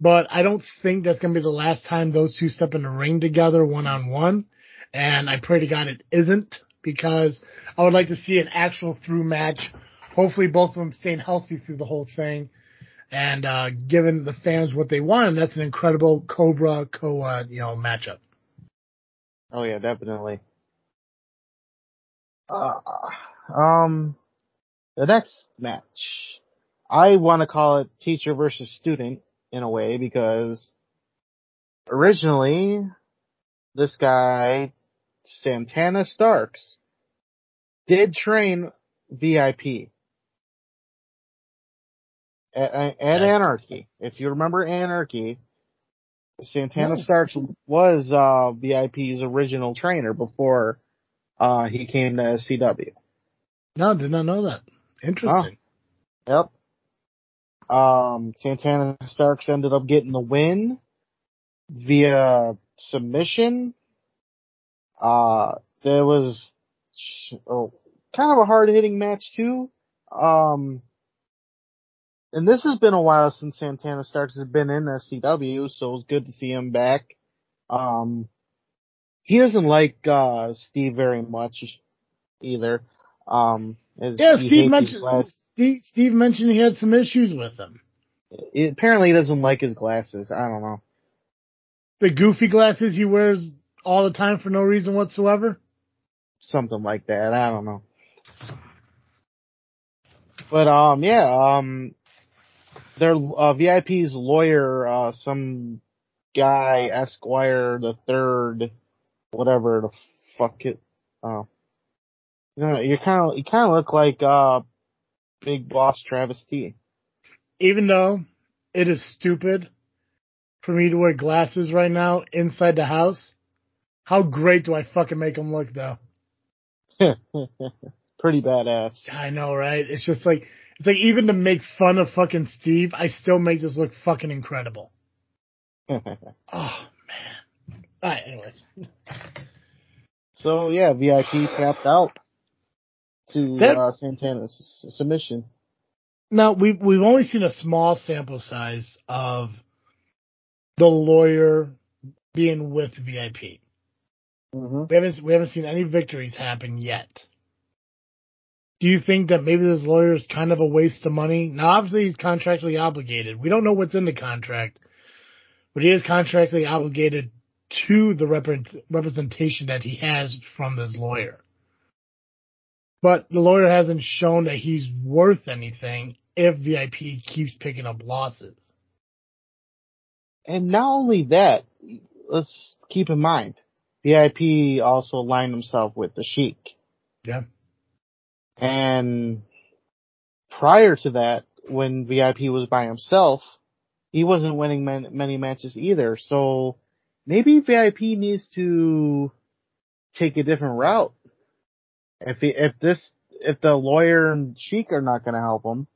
But I don't think that's going to be the last time those two step in the ring together one on one. And I pray to God it isn't because I would like to see an actual through match. Hopefully both of them staying healthy through the whole thing and uh, giving the fans what they want. And that's an incredible Cobra Koa, you know, matchup. Oh yeah, definitely. Uh, um, the next match, I want to call it teacher versus student in a way because originally this guy, Santana Starks, did train VIP at, at Anarchy. If you remember Anarchy, Santana No. Starks was uh, VIP's original trainer before uh, he came to SCW. No, did not know that. Interesting. Yep. Um, Santana Starks ended up getting the win via submission. Uh, there was oh, kind of a hard hitting match too. Um, and this has been a while since Santana Starks has been in SCW, so it's good to see him back. Um, he doesn't like, uh, Steve very much either. Um, Yeah, Steve mentioned Steve, Steve mentioned he had some issues with him. It, apparently he doesn't like his glasses. I don't know. The goofy glasses he wears all the time for no reason whatsoever. Something like that. I don't know. But um yeah, um their uh, VIP's lawyer, uh some guy, Esquire the third, whatever the fuck it oh. You know, you kinda you kinda look like uh Big Boss Travis T. Even though it is stupid for me to wear glasses right now inside the house, how great do I fucking make them look though? Pretty badass. I know, right? It's just like it's like even to make fun of fucking Steve, I still make this look fucking incredible. Oh man. Alright, anyways. so yeah, VIP tapped out to That- uh, Santana's submission. Now we've we've only seen a small sample size of the lawyer being with VIP. Hmm We haven't we haven't seen any victories happen yet. Do you think that maybe this lawyer is kind of a waste of money? Now, obviously, he's contractually obligated. We don't know what's in the contract, but he is contractually obligated to the repre- representation that he has from this lawyer. But the lawyer hasn't shown that he's worth anything if VIP keeps picking up losses. And not only that, let's keep in mind, VIP also aligned himself with the Sheik. Yeah. And prior to that, when VIP was by himself, he wasn't winning man- many matches either. So maybe VIP needs to take a different route. If he, if this, if the lawyer and Sheik are not going to help him,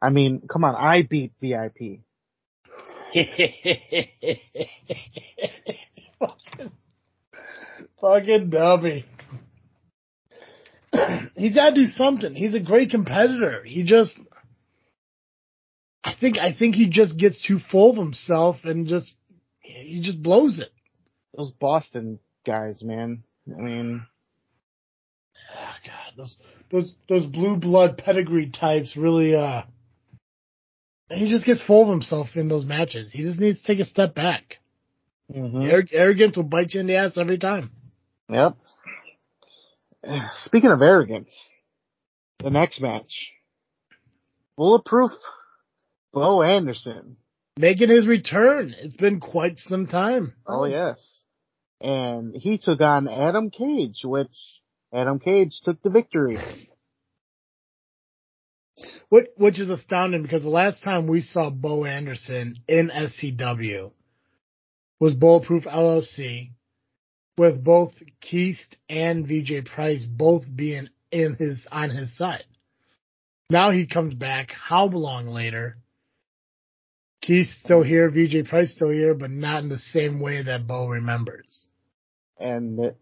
I mean, come on, I beat VIP. fucking, dummy. He's got to do something. He's a great competitor. He just, I think, I think he just gets too full of himself and just, he just blows it. Those Boston guys, man. I mean, Oh, God, those, those, those blue blood pedigree types really, uh, he just gets full of himself in those matches. He just needs to take a step back. Mhm. Arrog- Arrogance will bite you in the ass every time. Yep. Speaking of arrogance, the next match. Bulletproof Bo Anderson. Making his return. It's been quite some time. Oh yes. And he took on Adam Cage, which Adam Cage took the victory. Which, which is astounding because the last time we saw Bo Anderson in SCW was Bulletproof LLC with both Keith and VJ Price both being in his, on his side. Now he comes back how long later? Keith's still here, VJ Price still here, but not in the same way that Bo remembers. And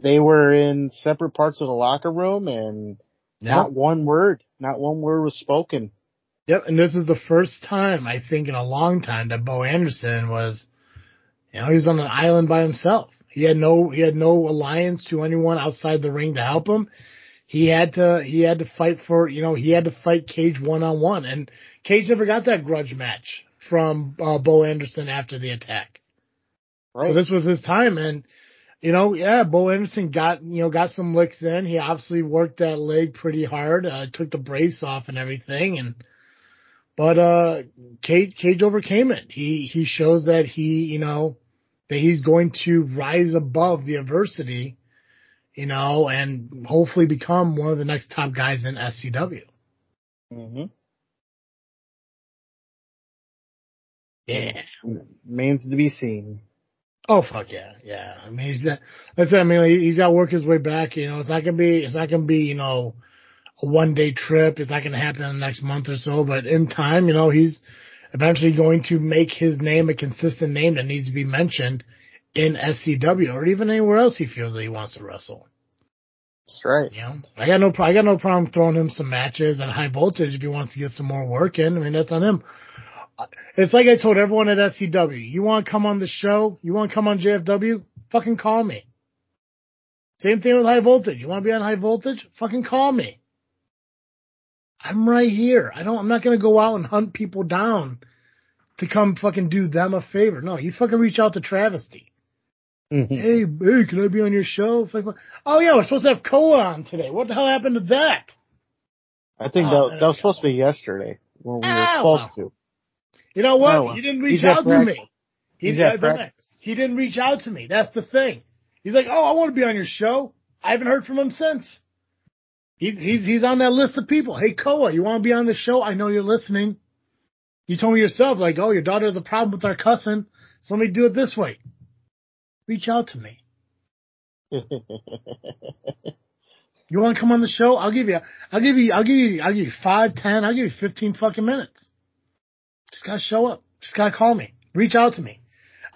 they were in separate parts of the locker room and not one word, not one word was spoken. Yep, and this is the first time I think in a long time that Bo Anderson was, you know, he was on an island by himself. He had no, he had no alliance to anyone outside the ring to help him. He had to, he had to fight for, you know, he had to fight Cage one on one, and Cage never got that grudge match from uh, Bo Anderson after the attack. Right? So this was his time, and you know, yeah, Bo Anderson got you know got some licks in. He obviously worked that leg pretty hard. Uh, took the brace off and everything, and But uh, Cage, Cage overcame it. He he shows that he you know that he's going to rise above the adversity, you know, and hopefully become one of the next top guys in SCW. Mm-hmm. Yeah. Remains to be seen. Oh fuck yeah, yeah. I mean, he's that's it. I mean, he's got to work his way back. You know, it's not gonna be, it's not gonna be, you know, a one day trip. It's not gonna happen in the next month or so. But in time, you know, he's eventually going to make his name a consistent name that needs to be mentioned in SCW or even anywhere else he feels that he wants to wrestle. That's right. You know, I got no, I got no problem throwing him some matches at high voltage if he wants to get some more work in. I mean, that's on him. It's like I told everyone at SCW, you want to come on the show? You want to come on JFW? Fucking call me. Same thing with high voltage. You want to be on high voltage? Fucking call me. I'm right here. I don't, I'm not going to go out and hunt people down to come fucking do them a favor. No, you fucking reach out to Travesty. Mm-hmm. Hey, hey, can I be on your show? Oh yeah, we're supposed to have Koa on today. What the hell happened to that? I think Oh, that, that was supposed to be yesterday when we were Ah, supposed to. You know what? Oh. He didn't reach He's out to me. He's uh, at practice. He didn't reach out to me. That's the thing. He's like, oh, I want to be on your show. I haven't heard from him since. He's he's he's on that list of people. Hey, Koa, you want to be on the show? I know you're listening. You told me yourself, like, oh, your daughter has a problem with our cussing, so let me do it this way. Reach out to me. You want to come on the show? I'll give you, I'll give you, I'll give you, I'll give you five, ten, I'll give you 15 fucking minutes. Just gotta show up. Just gotta call me. Reach out to me.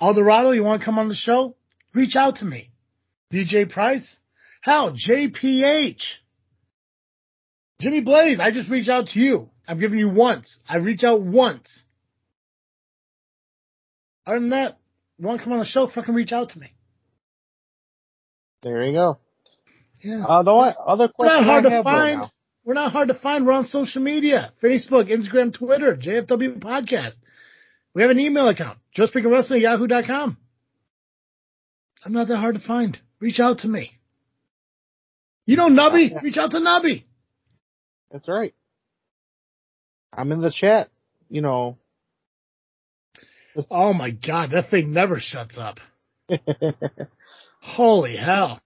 Eldorado, you want to come on the show? Reach out to me. VJ Price? Hell, JPH. Jimmy Blaze, I just reached out to you. I'm giving you once. I reach out once. Other than that, you want to come on the show? Fucking reach out to me. there you go. Yeah. Uh, the one, other We're not hard to have right find. We're not hard to find. We're on social media. Facebook, Instagram, Twitter, JFW Podcast. We have an email account, justfreakinwrestling at yahoo.com. I'm not that hard to find. Reach out to me. You know Nubby? Reach out to Nubby. That's right. I'm in the chat. You know. Oh my god, that thing never shuts up. Holy hell.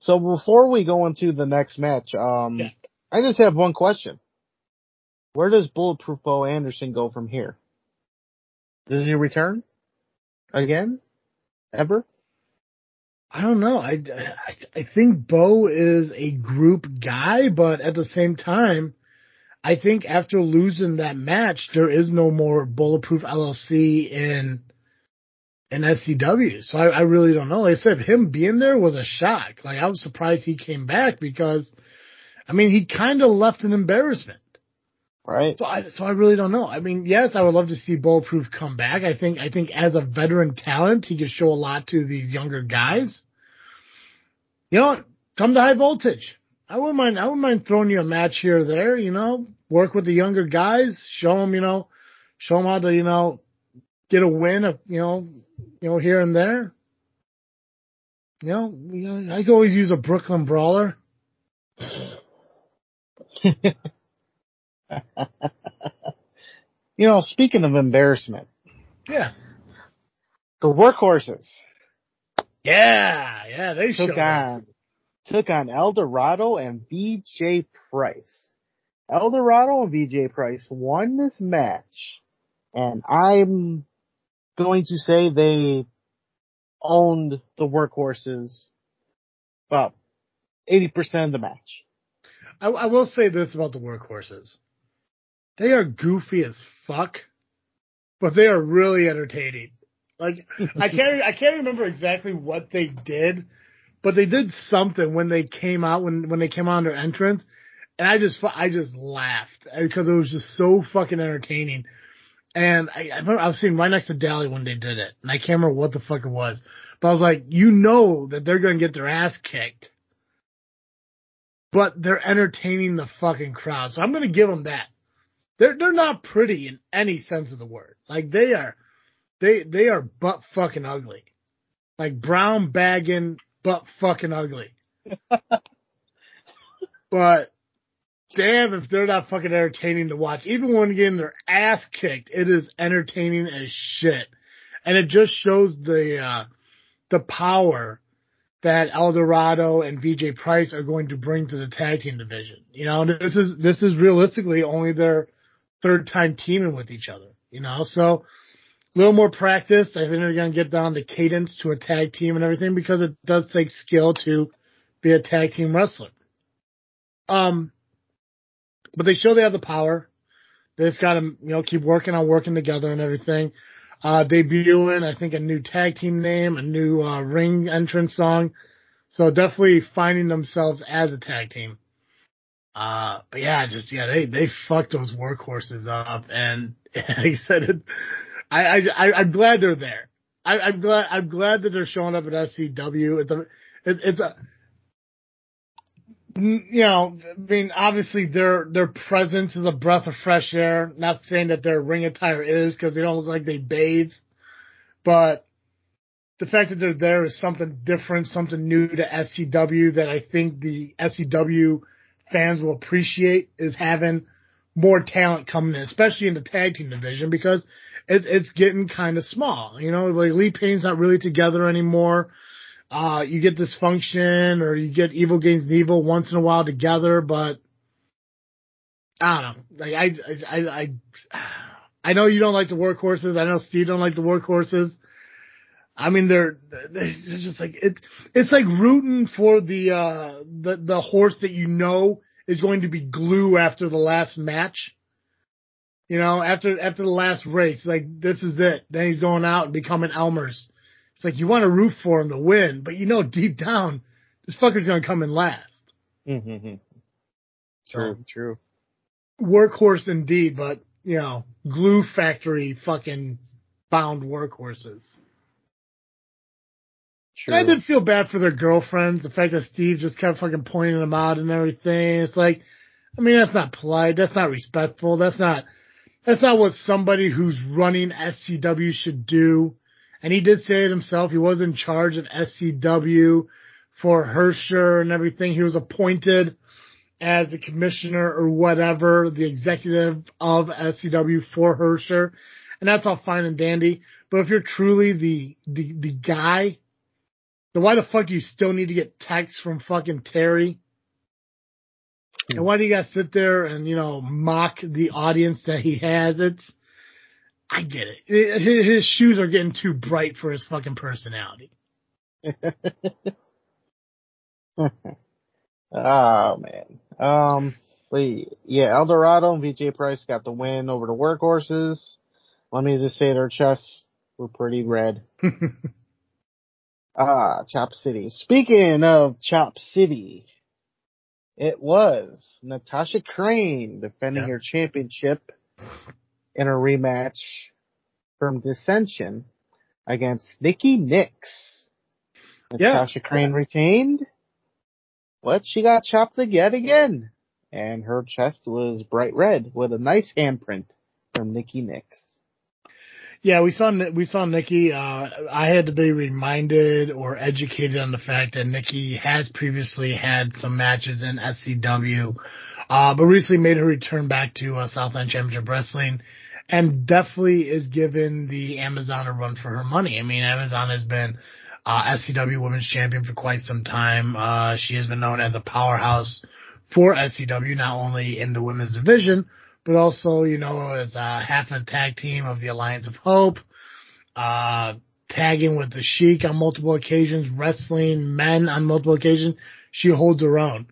so before we go into the next match, um, Yeah. I just have one question. Where does Bulletproof Bo Anderson go from here? Does he return again? Ever? I don't know. I, I, I think Bo is a group guy, but at the same time, I think after losing that match, there is no more Bulletproof LLC in in SCW. So I, I really don't know. Like I said, him being there was a shock. Like I was surprised he came back because, I mean, he kind of left an embarrassment. Right. So I, so I really don't know. I mean, yes, I would love to see Bulletproof come back. I think, I think as a veteran talent, he could show a lot to these younger guys. You know, come to high voltage. I wouldn't mind, I wouldn't mind throwing you a match here or there, you know, work with the younger guys, show them, you know, show them how to, you know, get a win, of, you know, you know, here and there. You know, you know, I could always use a Brooklyn brawler. You know, speaking of embarrassment, Yeah. the workhorses Yeah, yeah, they took on took on El Dorado and VJ Price. El Dorado and VJ Price won this match, and I'm going to say they owned the workhorses about 80% of the match. I, I will say this about the workhorses. They are goofy as fuck, but they are really entertaining. Like I can't I can't remember exactly what they did, but they did something when they came out when when they came on their entrance, and I just I just laughed eh, because it was just so fucking entertaining. And I, I remember I was sitting right next to Dally when they did it, and I can't remember what the fuck it was, but I was like, you know that they're gonna get their ass kicked but they're entertaining the fucking crowd. So I'm going to give them that. They're they're not pretty in any sense of the word. Like they are, they they are butt fucking ugly, like brown bagging butt fucking ugly. but damn if they're not fucking entertaining to watch. Even when getting their ass kicked, it is entertaining as shit. And it just shows the, uh, the power that El Dorado and VJ Price are going to bring to the tag team division. You know, this is, this is realistically only their third time teaming with each other, you know, so a little more practice. I think they're going to get down to cadence to a tag team and everything because it does take skill to be a tag team wrestler. Um, but they show they have the power. They just got to, you know, keep working on working together and everything. Uh, debuting, I think, a new tag team name, a new uh, ring entrance song. So definitely finding themselves as a tag team. Uh, but yeah, just yeah, they they fucked those workhorses up, and like I said, it, I I I'm glad they're there. I, I'm glad I'm glad that they're showing up at SCW. It's a it, it's a you know, I mean, obviously their their presence is a breath of fresh air. Not saying that their ring attire is because they don't look like they bathe, but the fact that they're there is something different, something new to SCW that I think the SCW fans will appreciate is having more talent coming in, especially in the tag team division because it's it's getting kind of small. You know, like Lee Payne's not really together anymore uh, you get dysfunction or you get evil gains evil once in a while together, but I don't know. Like I, I, I, I know you don't like the workhorses. I know Steve don't like the workhorses. I mean, they're, they're just like, it's, it's like rooting for the, uh, the, the horse that you know is going to be glue after the last match. You know, after, after the last race, like this is it. Then he's going out and becoming Elmer's. It's like you want to root for him to win, but you know deep down this fucker's gonna come in last. Mm-hmm. True, so, true. Workhorse indeed, but you know, glue factory fucking bound workhorses. True. I did feel bad for their girlfriends. The fact that Steve just kept fucking pointing them out and everything. It's like, I mean, that's not polite. That's not respectful. That's not, that's not what somebody who's running SCW should do. And he did say it himself. He was in charge of SCW for Herscher and everything. He was appointed as a commissioner or whatever, the executive of SCW for Herscher. And that's all fine and dandy. But if you're truly the, the, the guy, then why the fuck do you still need to get texts from fucking Terry? And why do you guys sit there and, you know, mock the audience that he has? It's, I get it. His, his shoes are getting too bright for his fucking personality. oh man. Um, but yeah, Eldorado and VJ Price got the win over the workhorses. Let me just say their chests were pretty red. ah, Chop City. Speaking of Chop City, it was Natasha Crane defending yeah. her championship in a rematch from Dissension against Nikki Nix. Natasha yeah. Crane retained, but she got chopped yet again, and her chest was bright red with a nice handprint from Nikki Nix. Yeah, we saw we saw Nikki. Uh, I had to be reminded or educated on the fact that Nikki has previously had some matches in SCW, uh, but recently made her return back to uh, Southland Championship Wrestling and definitely is given the Amazon a run for her money. I mean, Amazon has been uh, SCW Women's Champion for quite some time. Uh, she has been known as a powerhouse for SCW, not only in the women's division, but also, you know, as a half a tag team of the Alliance of Hope, uh, tagging with the Sheik on multiple occasions, wrestling men on multiple occasions. She holds her own.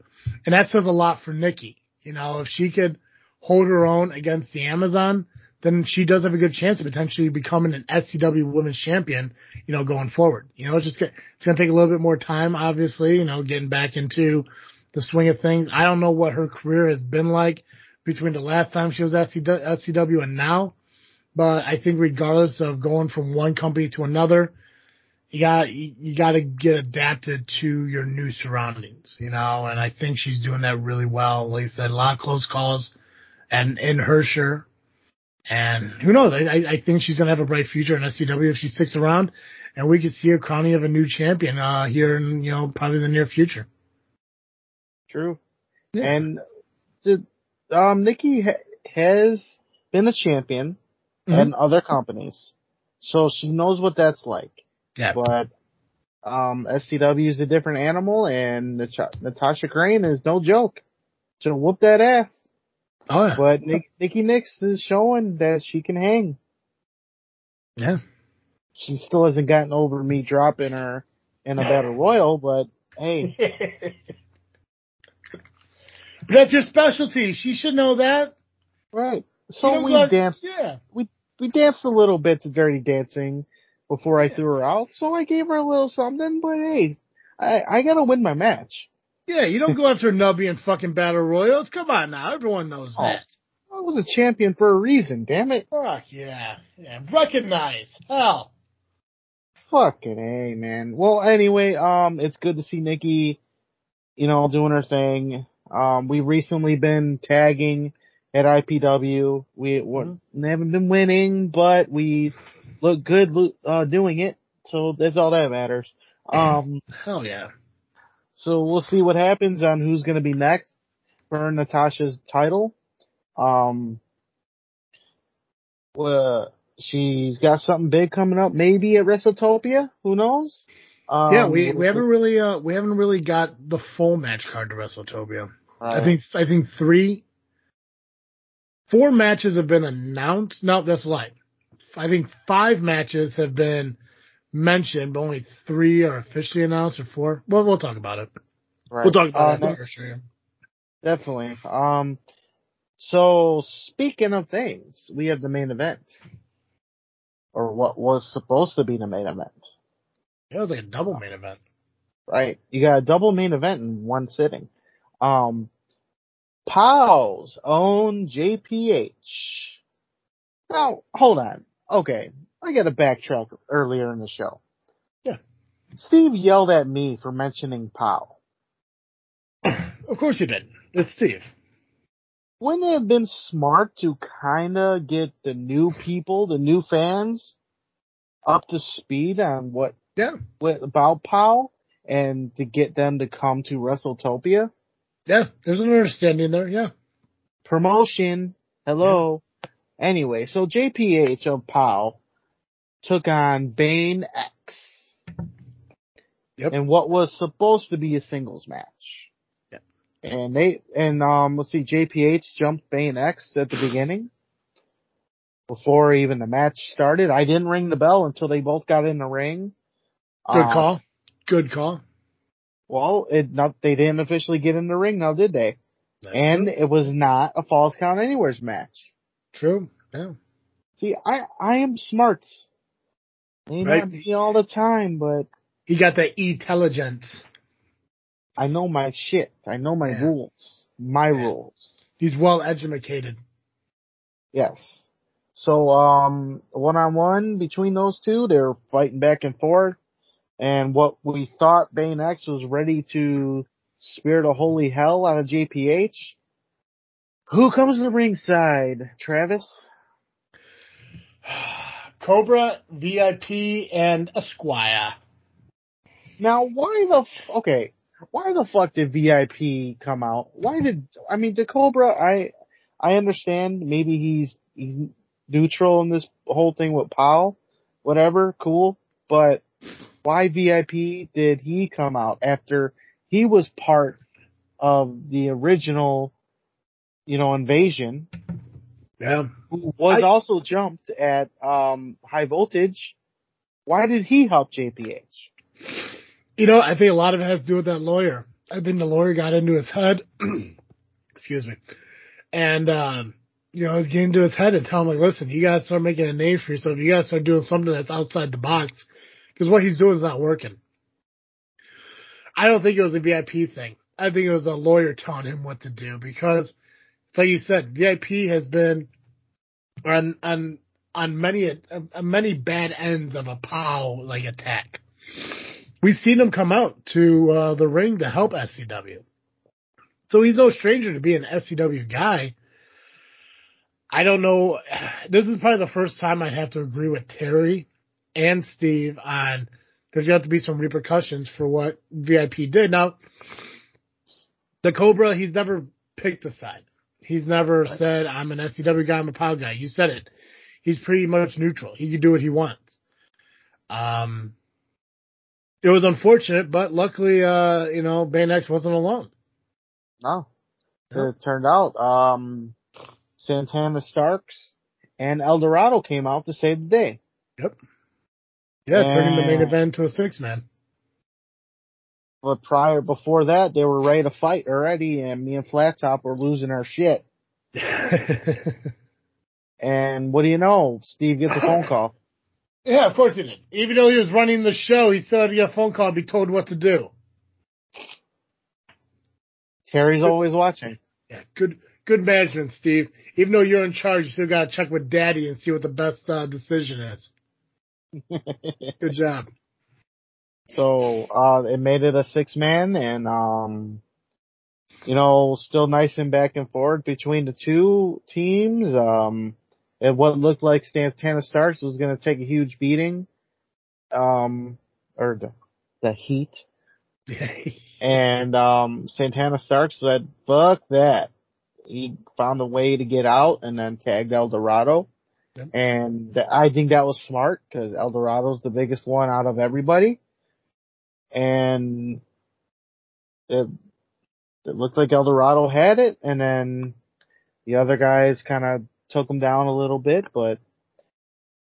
And that says a lot for Nikki. You know, if she could hold her own against the Amazon, then she does have a good chance of potentially becoming an SCW Women's Champion, you know, going forward. You know, it's just, it's going to take a little bit more time, obviously, you know, getting back into the swing of things. I don't know what her career has been like between the last time she was at SCW and now, but I think regardless of going from one company to another, you got you got to get adapted to your new surroundings, you know. And I think she's doing that really well. Like I said, a lot of close calls, and in Herscher, and who knows? I, I think she's going to have a bright future in SCW if she sticks around, and we could see a crowning of a new champion uh, here in you know probably the near future. True, yeah. and the um Nikki ha- has been a champion Mhm. in other companies, so she knows what that's like. Yeah. But um SCW is a different animal, and Nat- Natasha Crane is no joke. She'll whoop that ass. Oh yeah. But Nick- Nikki Nix is showing that she can hang. Yeah. She still hasn't gotten over me dropping her in a battle royal, but hey, But that's your specialty. She should know that. right. So we danced. Yeah. we we danced a little bit to Dirty Dancing before I threw her out, so I gave her a little something. But hey, I I gotta win my match. Yeah, you don't go after Nubby and fucking battle royals. Come on now, everyone knows Oh. that. I was a champion for a reason. Damn it! Fuck yeah, yeah. Recognize hell. Fucking a man. Well, anyway, um, it's good to see Nikki, you know, doing her thing. Um, we recently been tagging at IPW. We, we haven't been winning, but we look good uh, doing it. So that's all that matters. Um, Hell yeah. So we'll see what happens on who's going to be next for Natasha's title. Um, well, she's got something big coming up, maybe at WrestleTopia. Who knows? Um, yeah, we we haven't really uh we haven't really got the full match card to WrestleTopia. I think I think three, four matches have been announced. No, that's a lie. I think five matches have been mentioned, but only three are officially announced or four. Well, we'll talk about it. right. We'll talk about Uh, it no, after definitely. Um, so speaking of things, we have the main event, or what was supposed to be the main event. It was like a double main event. Right. You got a double main event in one sitting. Um, Powell's own JPH. Now, hold on. Okay. I got to backtrack earlier in the show. Yeah. Steve yelled at me for mentioning Powell. Of course you did. It's Steve. Wouldn't it have been smart to kinda get the new people, the new fans, up to speed on what, Yeah. what about Powell and to get them to come to WrestleTopia? Yeah. There's an understanding there. Yeah. promotion. Hello. Anyway, so JPH of POW took on Bane X. Yep. In what was supposed to be a singles match. Yep. And they, and um, let's see, JPH jumped Bane X at the beginning. Before even the match started. I didn't ring the bell until they both got in the ring. Good Uh, call. Good call. Well, it not, they didn't officially get in the ring now, did they? That's and true. it was not a falls Count Anywhere's match. true. Yeah. See, I I am smart. Right. not be all the time, but He got the intelligence. I know my shit. I know my Yeah. rules. My Yeah. rules. He's well educated. Yes. So, um, one on one between those two, they're fighting back and forth. And what we thought Bane X was ready to spirit a holy hell out of JPH. Who comes to the ringside? Travis? Cobra, VIP, and Esquire. Now, why the f- okay? Why the fuck did VIP come out? Why did I mean the Cobra? I I understand maybe he's he's neutral in this whole thing with Powell, whatever, cool. But why VIP did he come out after he was part of the original, you know, invasion? Yeah. Who was I- also jumped at um high voltage? Why did he help JPH? You know, I think a lot of it has to do with that lawyer. I think the lawyer got into his head. excuse me. And, um, you know, he's getting into his head and telling him, like, listen, you gotta start making a name for yourself. You gotta start doing something that's outside the box. Cause what he's doing is not working. I don't think it was a VIP thing. I think it was a lawyer telling him what to do because, like you said, VIP has been on, on, on many, many bad ends of a POW, like, attack we've seen him come out to uh, the ring to help SCW. So he's no stranger to being an SCW guy. I don't know. This is probably the first time I'd have to agree with Terry and Steve on there's got to be some repercussions for what VIP did. Now, the Cobra, he's never picked a side. He's never said, I'm an SCW guy, I'm a POW guy. You said it. He's pretty much neutral. He can do what he wants. Um, it was unfortunate, but luckily, uh, you know, Bane X wasn't alone. No. No. It turned out, um, Santana Starks and El Dorado came out to save the day. Yep. Yeah, turning the main event to a six man. But prior, before that, they were ready to fight already, and me and Flat Top were losing our shit. And what do you know? Steve gets a phone call. yeah, of course he did. Even though he was running the show, he still had to get a phone call and be told what to do. Terry's always watching. Yeah, good, good management, Steve. Even though you're in charge, you still gotta check with Daddy and see what the best uh, decision is. Good job. So uh it made it a six man and um you know, still nice and back and forth between the two teams. Um and what looked like Santana Starks was gonna take a huge beating. Um or the the heat. And um Santana Starks said, Fuck that. He found a way to get out and then tagged El Dorado. And I think that was smart because El Dorado's the biggest one out of everybody. And it, it looked like El Dorado had it and then the other guys kind of took him down a little bit, but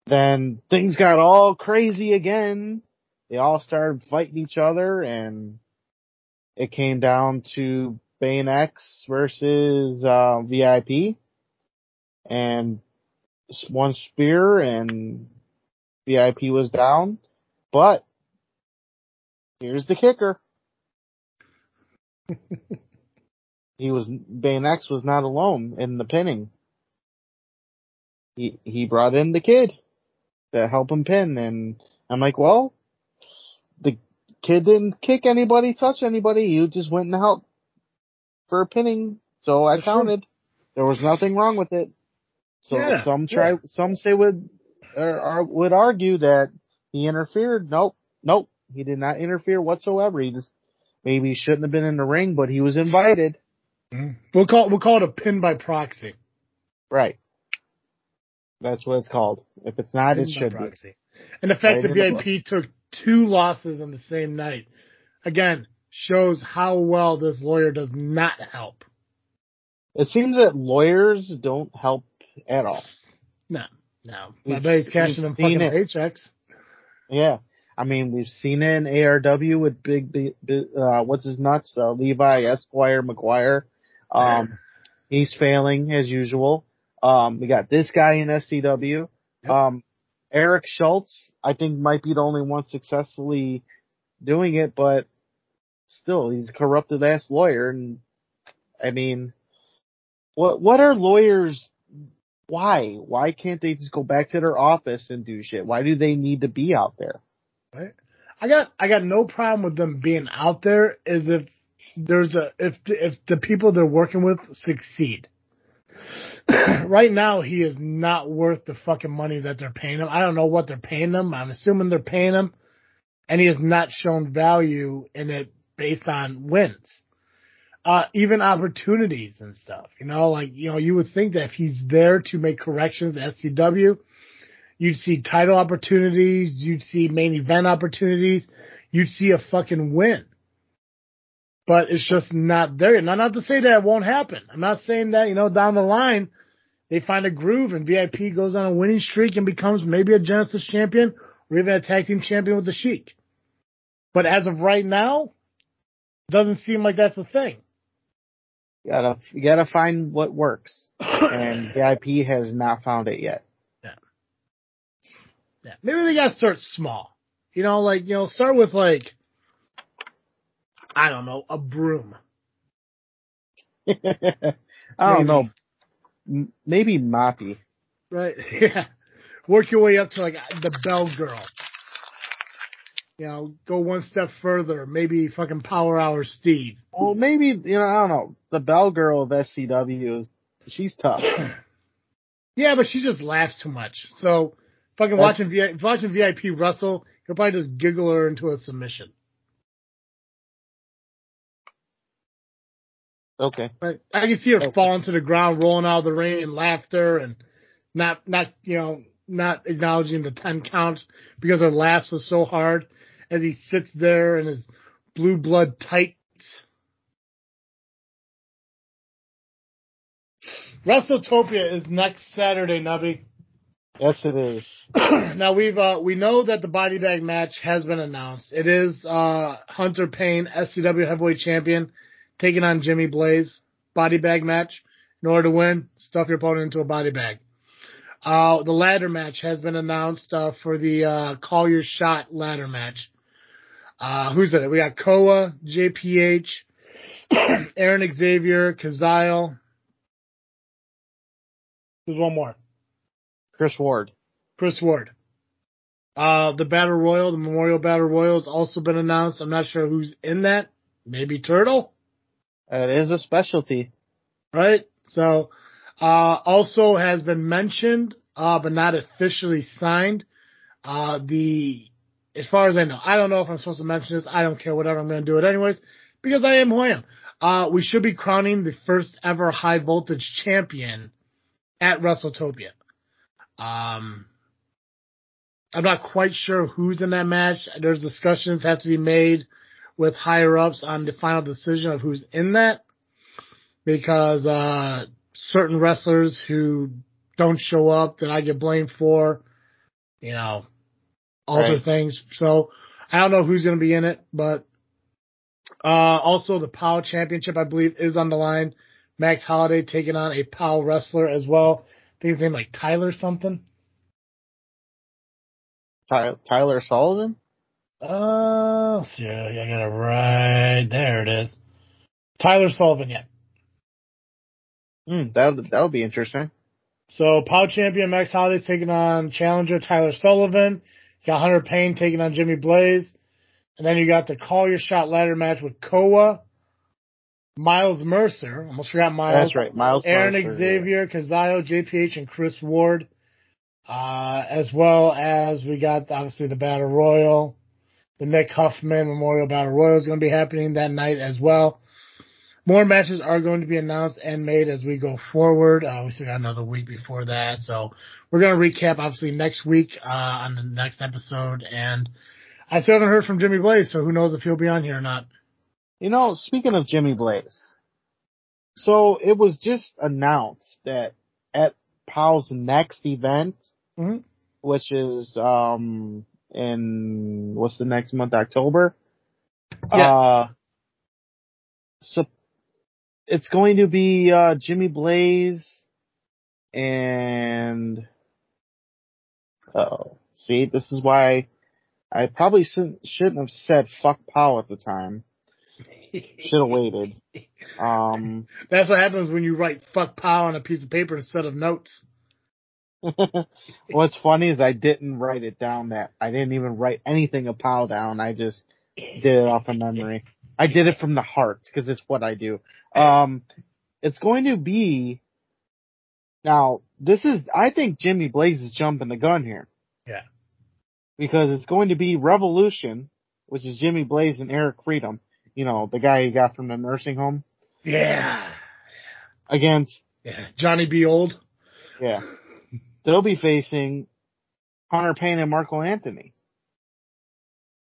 then things got all crazy again. They all started fighting each other and it came down to Bane X versus uh, VIP, and one spear and VIP was down. But here's the kicker: he was Bane X was not alone in the pinning. He he brought in the kid to help him pin, and I'm like, well, the kid didn't kick anybody, touch anybody. You just went and helped for a pinning, so I counted. There was nothing wrong with it. So Yeah, some try, yeah. some say would er, or, or would argue that he interfered. Nope, nope, he did not interfere whatsoever. He just maybe shouldn't have been in the ring, but he was invited. Mm. We'll call we'll call it a pin by proxy. Right. That's what it's called. If it's not, Pin it should be. proxy. And the fact Right that VIP took two losses on the same night, again, shows how well this lawyer does not help. It seems that lawyers don't help at all. No, no. My We've- buddy's cashing them fucking it. paychecks. Yeah. I mean, we've seen it in ARW with big, big, big uh, what's his nuts? Uh, Levi Esquire McGuire. Um, he's failing as usual. Um, we got this guy in SCW. Yep. Um, Eric Schultz, I think might be the only one successfully doing it, but still, he's a corrupted ass lawyer. And I mean, what, what are lawyers why? Why can't they just go back to their office and do shit? Why do they need to be out there? Right? I got I got no problem with them being out there is if there's a if the, if the people they're working with succeed. right now he is not worth the fucking money that they're paying him. I don't know what they're paying him. I'm assuming they're paying him and he has not shown value in it based on wins. Uh, even opportunities and stuff, you know, like, you know, you would think that if he's there to make corrections at SCW, You'd see title opportunities. You'd see main event opportunities. You'd see a fucking win. But it's just not there. Now, not to say that it won't happen. I'm not saying that, you know, down the line, they find a groove and VIP goes on a winning streak and becomes maybe a Genesis champion or even a tag team champion with the Sheik. But as of right now, doesn't seem like that's a thing. You gotta, you gotta find what works. And VIP has not found it yet. Yeah. Maybe they gotta start small. You know, like, you know, start with like, I don't know, a broom. I don't know. M- Maybe Moppy. Right? Yeah. Work your way up to like the Bell Girl. You know, go one step further. Maybe fucking Power Hour Steve. Well, maybe, you know, I don't know. The Bell Girl of SCW is, she's tough. Yeah, but she just laughs too much. So, fucking That's- watching VIP, watching VIP wrestle, you'll probably just giggle her into a submission. Okay. Right. I can see her Okay. falling to the ground, rolling out of the ring in laughter and not, not, you know, not acknowledging the 10 counts because her laughs are so hard as he sits there in his blue blood tights. WrestleTopia is next Saturday, Nubby. Yes, it is. now we've uh, we know that the body bag match has been announced. It is uh, Hunter Payne, SCW Heavyweight Champion, taking on Jimmy Blaze. Body bag match. In order to win, stuff your opponent into a body bag. Uh, the ladder match has been announced uh, for the uh, Call Your Shot ladder match. Uh, who's in it? We got Koa, JPH, Aaron Xavier, Kazile. There's one more. Chris Ward. Chris Ward. Uh, the Battle Royal, the Memorial Battle Royal has also been announced. I'm not sure who's in that. Maybe Turtle, It is a specialty. right? So, uh, also has been mentioned, uh, but not officially signed. Uh, the, as far as I know, I don't know if I'm supposed to mention this. I don't care, whatever. I'm going to do it anyways because I am who I am. Uh, we should be crowning the first ever high voltage champion at WrestleTopia. Um, I'm not quite sure who's in that match. There's discussions have to be made with higher ups on the final decision of who's in that because, uh, certain wrestlers who don't show up that I get blamed for, you know, alter Right. things. So I don't know who's going to be in it, but, uh, also the POW championship, I believe is on the line. Max Holiday taking on a POW wrestler as well. I think his name like Tyler something. Tyler Sullivan. Uh, see, I got it right there. It is Tyler Sullivan. Yeah. Hmm, that would that would be interesting. So POW champion Max Holiday's taking on challenger Tyler Sullivan. You got Hunter Payne taking on Jimmy Blaze, and then you got the Call Your Shot ladder match with Koa, Miles Mercer. Almost forgot Miles. That's right, Miles. Aaron Mercer, Xavier, Kazayo, JPH, and Chris Ward. Uh, as well as we got obviously the Battle Royal. The Nick Huffman Memorial Battle Royal is going to be happening that night as well. More matches are going to be announced and made as we go forward. Uh, we still got another week before that. So we're going to recap obviously next week, uh, on the next episode. And I still haven't heard from Jimmy Blaze, so who knows if he'll be on here or not. You know, speaking of Jimmy Blaze, so it was just announced that at Powell's next event, Mhm. which is um in what's the next month, October. Yeah. Uh, so it's going to be uh Jimmy Blaze and oh, see, this is why I probably shouldn't have said fuck Powell at the time. Should have waited. Um, That's what happens when you write fuck pow on a piece of paper instead of notes. what's funny is I didn't write it down that I didn't even write anything of Powell down. I just did it off of memory. I did it from the heart because it's what I do. Um, it's going to be now. This is I think Jimmy Blaze is jumping the gun here. Yeah. Because it's going to be Revolution, which is Jimmy Blaze and Eric Freedom. You know the guy he got from the nursing home Yeah. against Yeah. Johnny B. Old. Yeah. They'll be facing Hunter Payne and Marco Anthony.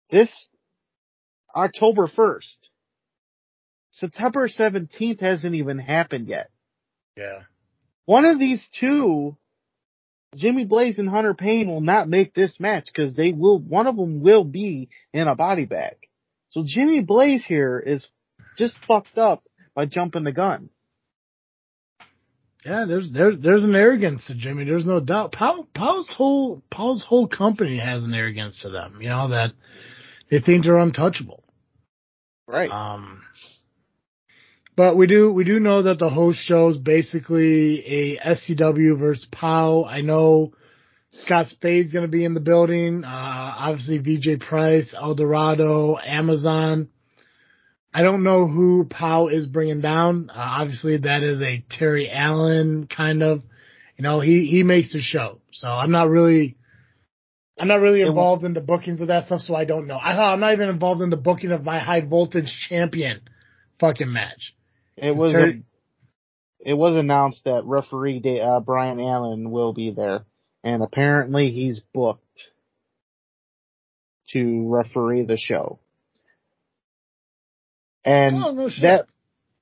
This October 1st. September 17th hasn't even happened yet. Yeah. One of these two, Jimmy Blaze and Hunter Payne will not make this match because they will, one of them will be in a body bag. So Jimmy Blaze here is just fucked up by jumping the gun. Yeah, there's there's there's an arrogance to Jimmy. There's no doubt. Powell, Powell's whole Powell's whole company has an arrogance to them. You know that they think they're untouchable. Right. Um, but we do we do know that the host show is basically a SCW versus POW. I know Scott Spade's going to be in the building. Uh, obviously VJ Price, El Dorado, Amazon. I don't know who POW is bringing down. Uh, obviously that is a Terry Allen kind of, you know, he, he makes the show. So I'm not really, I'm not really involved in the bookings of that stuff. So I don't know. I, I'm not even involved in the booking of my high voltage champion fucking match. It was a, it was announced that referee uh, Brian Allen will be there, and apparently he's booked to referee the show. And oh, no that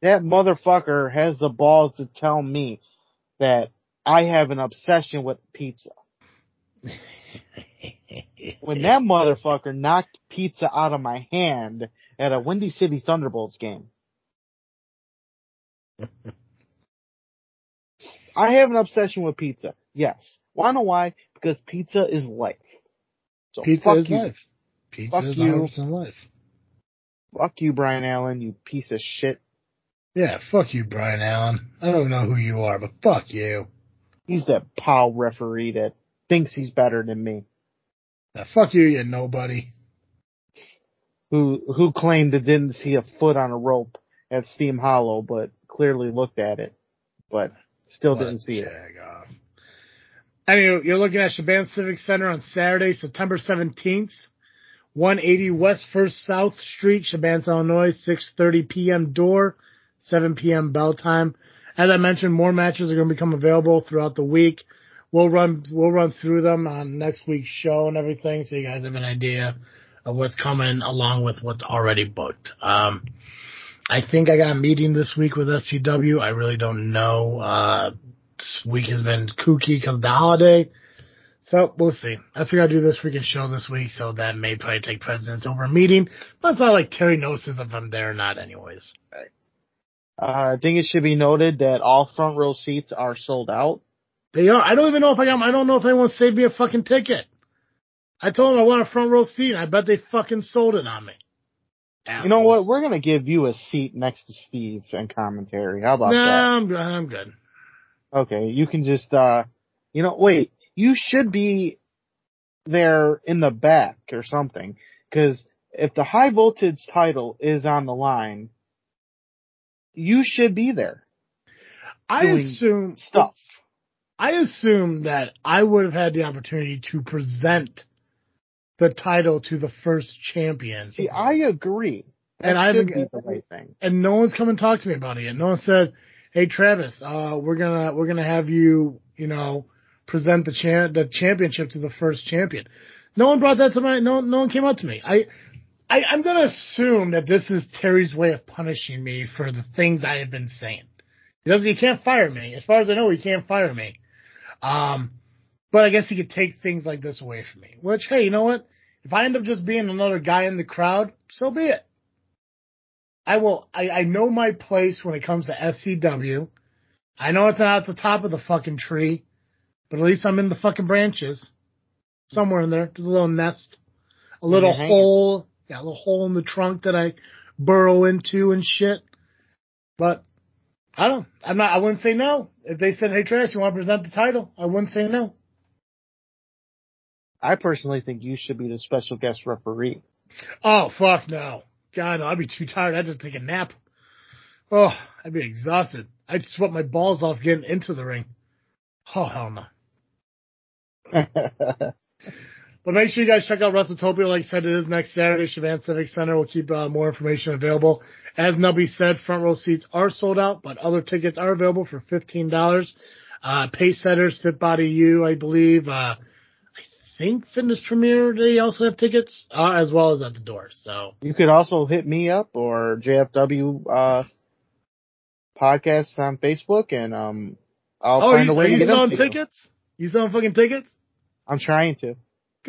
that motherfucker has the balls to tell me that I have an obsession with pizza. When that motherfucker knocked pizza out of my hand at a Windy City Thunderbolts game. I have an obsession with pizza. Yes. Wanna know why? Because pizza is life. So Pizza is you. life. Pizza Fuck is you. life. Fuck you, Brian Allen, you piece of shit. Yeah, fuck you, Brian Allen. I don't know who you are, but fuck you. He's that pal referee that thinks he's better than me. Now, fuck you, you nobody. Who who claimed it didn't see a foot on a rope at Steam Hollow, but clearly looked at it, but still What didn't see it. off. Anyway, you're looking at Shaban Civic Center on Saturday, September 17th, 180 West First South Street, Shaban, Illinois, 6:30 p.m. door, 7 p.m. bell time. As I mentioned, more matches are going to become available throughout the week. We'll run we'll run through them on next week's show and everything, so you guys have an idea of what's coming along with what's already booked. Um, I think I got a meeting this week with SCW. I really don't know. Uh, this week has been kooky because of the holiday. So we'll see. I think I'll do this freaking show this week, so that may probably take precedence over a meeting. But it's not like Terry notices if I'm there or not anyways. Uh, I think it should be noted that all front row seats are sold out. They are. I don't even know if I got, I don't know if anyone saved me a fucking ticket. I told them I want a front row seat. I bet they fucking sold it on me. You know what? We're gonna give you a seat next to Steve and commentary. How about No, that? I'm good. I'm good. Okay, you can just, uh, you know, wait, you should be there in the back or something. Cause if the high voltage title is on the line, you should be there. I assume Stuff. I assume that I would have had the opportunity to present the title to the first champion. See, I agree. That And I haven't- be the right thing. and no one's come and talked to me about it yet. No one said, "Hey, Travis, uh, we're gonna we're gonna have you, you know, present the cha- the championship to the first champion." No one brought that to my. No, no one came up to me. I, I, I'm gonna assume that this is Terry's way of punishing me for the things I have been saying. He doesn't. He can't fire me. As far as I know, he can't fire me. Um, but I guess he could take things like this away from me. Which, hey, you know what? If I end up just being another guy in the crowd, so be it. I will. I, I know my place when it comes to SCW. I know it's not at the top of the fucking tree, but at least I'm in the fucking branches, somewhere in there. There's a little nest, a little hole, yeah, a little hole in the trunk that I burrow into and shit. But I don't. I'm not. I wouldn't say no if they said, "Hey, Trash, you want to present the title?" I wouldn't say no. I personally think you should be the special guest referee. Oh fuck no. God, no, I'd be too tired. I'd just take a nap. Oh, I'd be exhausted. I'd sweat my balls off getting into the ring. Oh hell no. But make sure you guys check out WrestleTopia. Like I said, it is next Saturday, Shavan Civic Center. We'll keep uh, more information available. As Nubby said, front row seats are sold out, but other tickets are available for $15. Uh, Pace Setters, Fit Body U, I believe. Uh, I think Fitness Premier, they also have tickets, uh, as well as at the door. So, you could also hit me up or JFW uh, podcast on Facebook, and um, I'll oh, find you, a way to you get them selling to you. tickets? You selling fucking tickets? I'm trying to.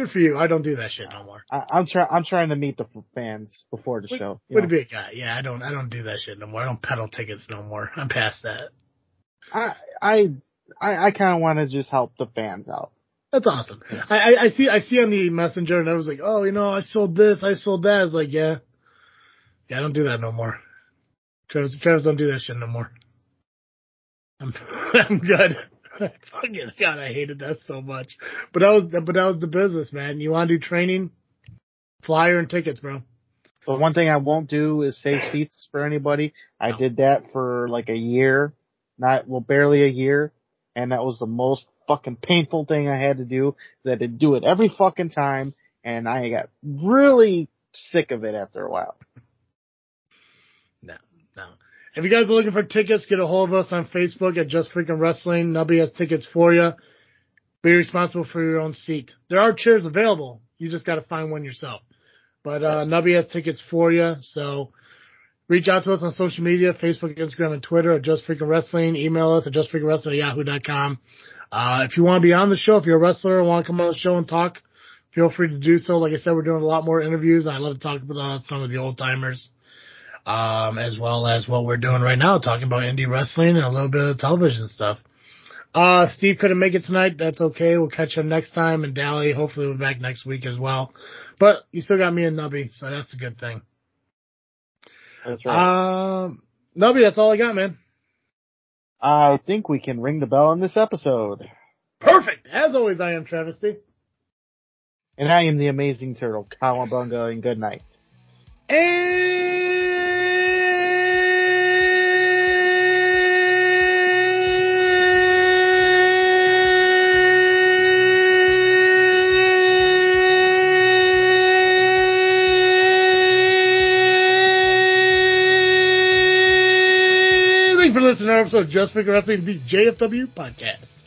Good for you. I don't do that shit no more. I, I'm trying. I'm trying to meet the fans before the Would, show. would know. be a guy. Yeah, I don't. I don't do that shit no more. I don't peddle tickets no more. I'm past that. I I I, kind of want to just help the fans out. That's awesome. I, I, I see. I see on the messenger, and I was like, oh, you know, I sold this. I sold that. I was like, yeah, yeah, I don't do that no more. Travis, Travis, don't do that shit no more. I'm, I'm good. Fucking God, I hated that so much. But that was, but that was the business, man. You want to do training, flyer and tickets, bro. But one thing I won't do is save seats for anybody. I did that for like a year, not well, barely a year, and that was the most fucking painful thing I had to do. That to do it every fucking time, and I got really sick of it after a while. No, no. If you guys are looking for tickets, get a hold of us on Facebook at Just Freaking Wrestling. Nubby has tickets for you. Be responsible for your own seat. There are chairs available. You just got to find one yourself. But uh, Nubby has tickets for you. So reach out to us on social media, Facebook, Instagram, and Twitter at Just Freaking Wrestling. Email us at justfreakingwrestling at yahoo.com. Uh, if you want to be on the show, if you're a wrestler and want to come on the show and talk, feel free to do so. Like I said, we're doing a lot more interviews. I love to talk about uh, some of the old timers, um, as well as what we're doing right now, talking about indie wrestling and a little bit of television stuff. Uh, Steve couldn't make it tonight. That's okay. We'll catch him next time. And Dally, hopefully, we'll be back next week as well. But you still got me and Nubby, so that's a good thing. That's right. Um, Nubby, that's all I got, man. I think we can ring the bell on this episode. Perfect. As always, I am Travesty. And I am the amazing turtle, Cowabunga, and good night. Thanks episode of Just Figure Wrestling, the JFW podcast.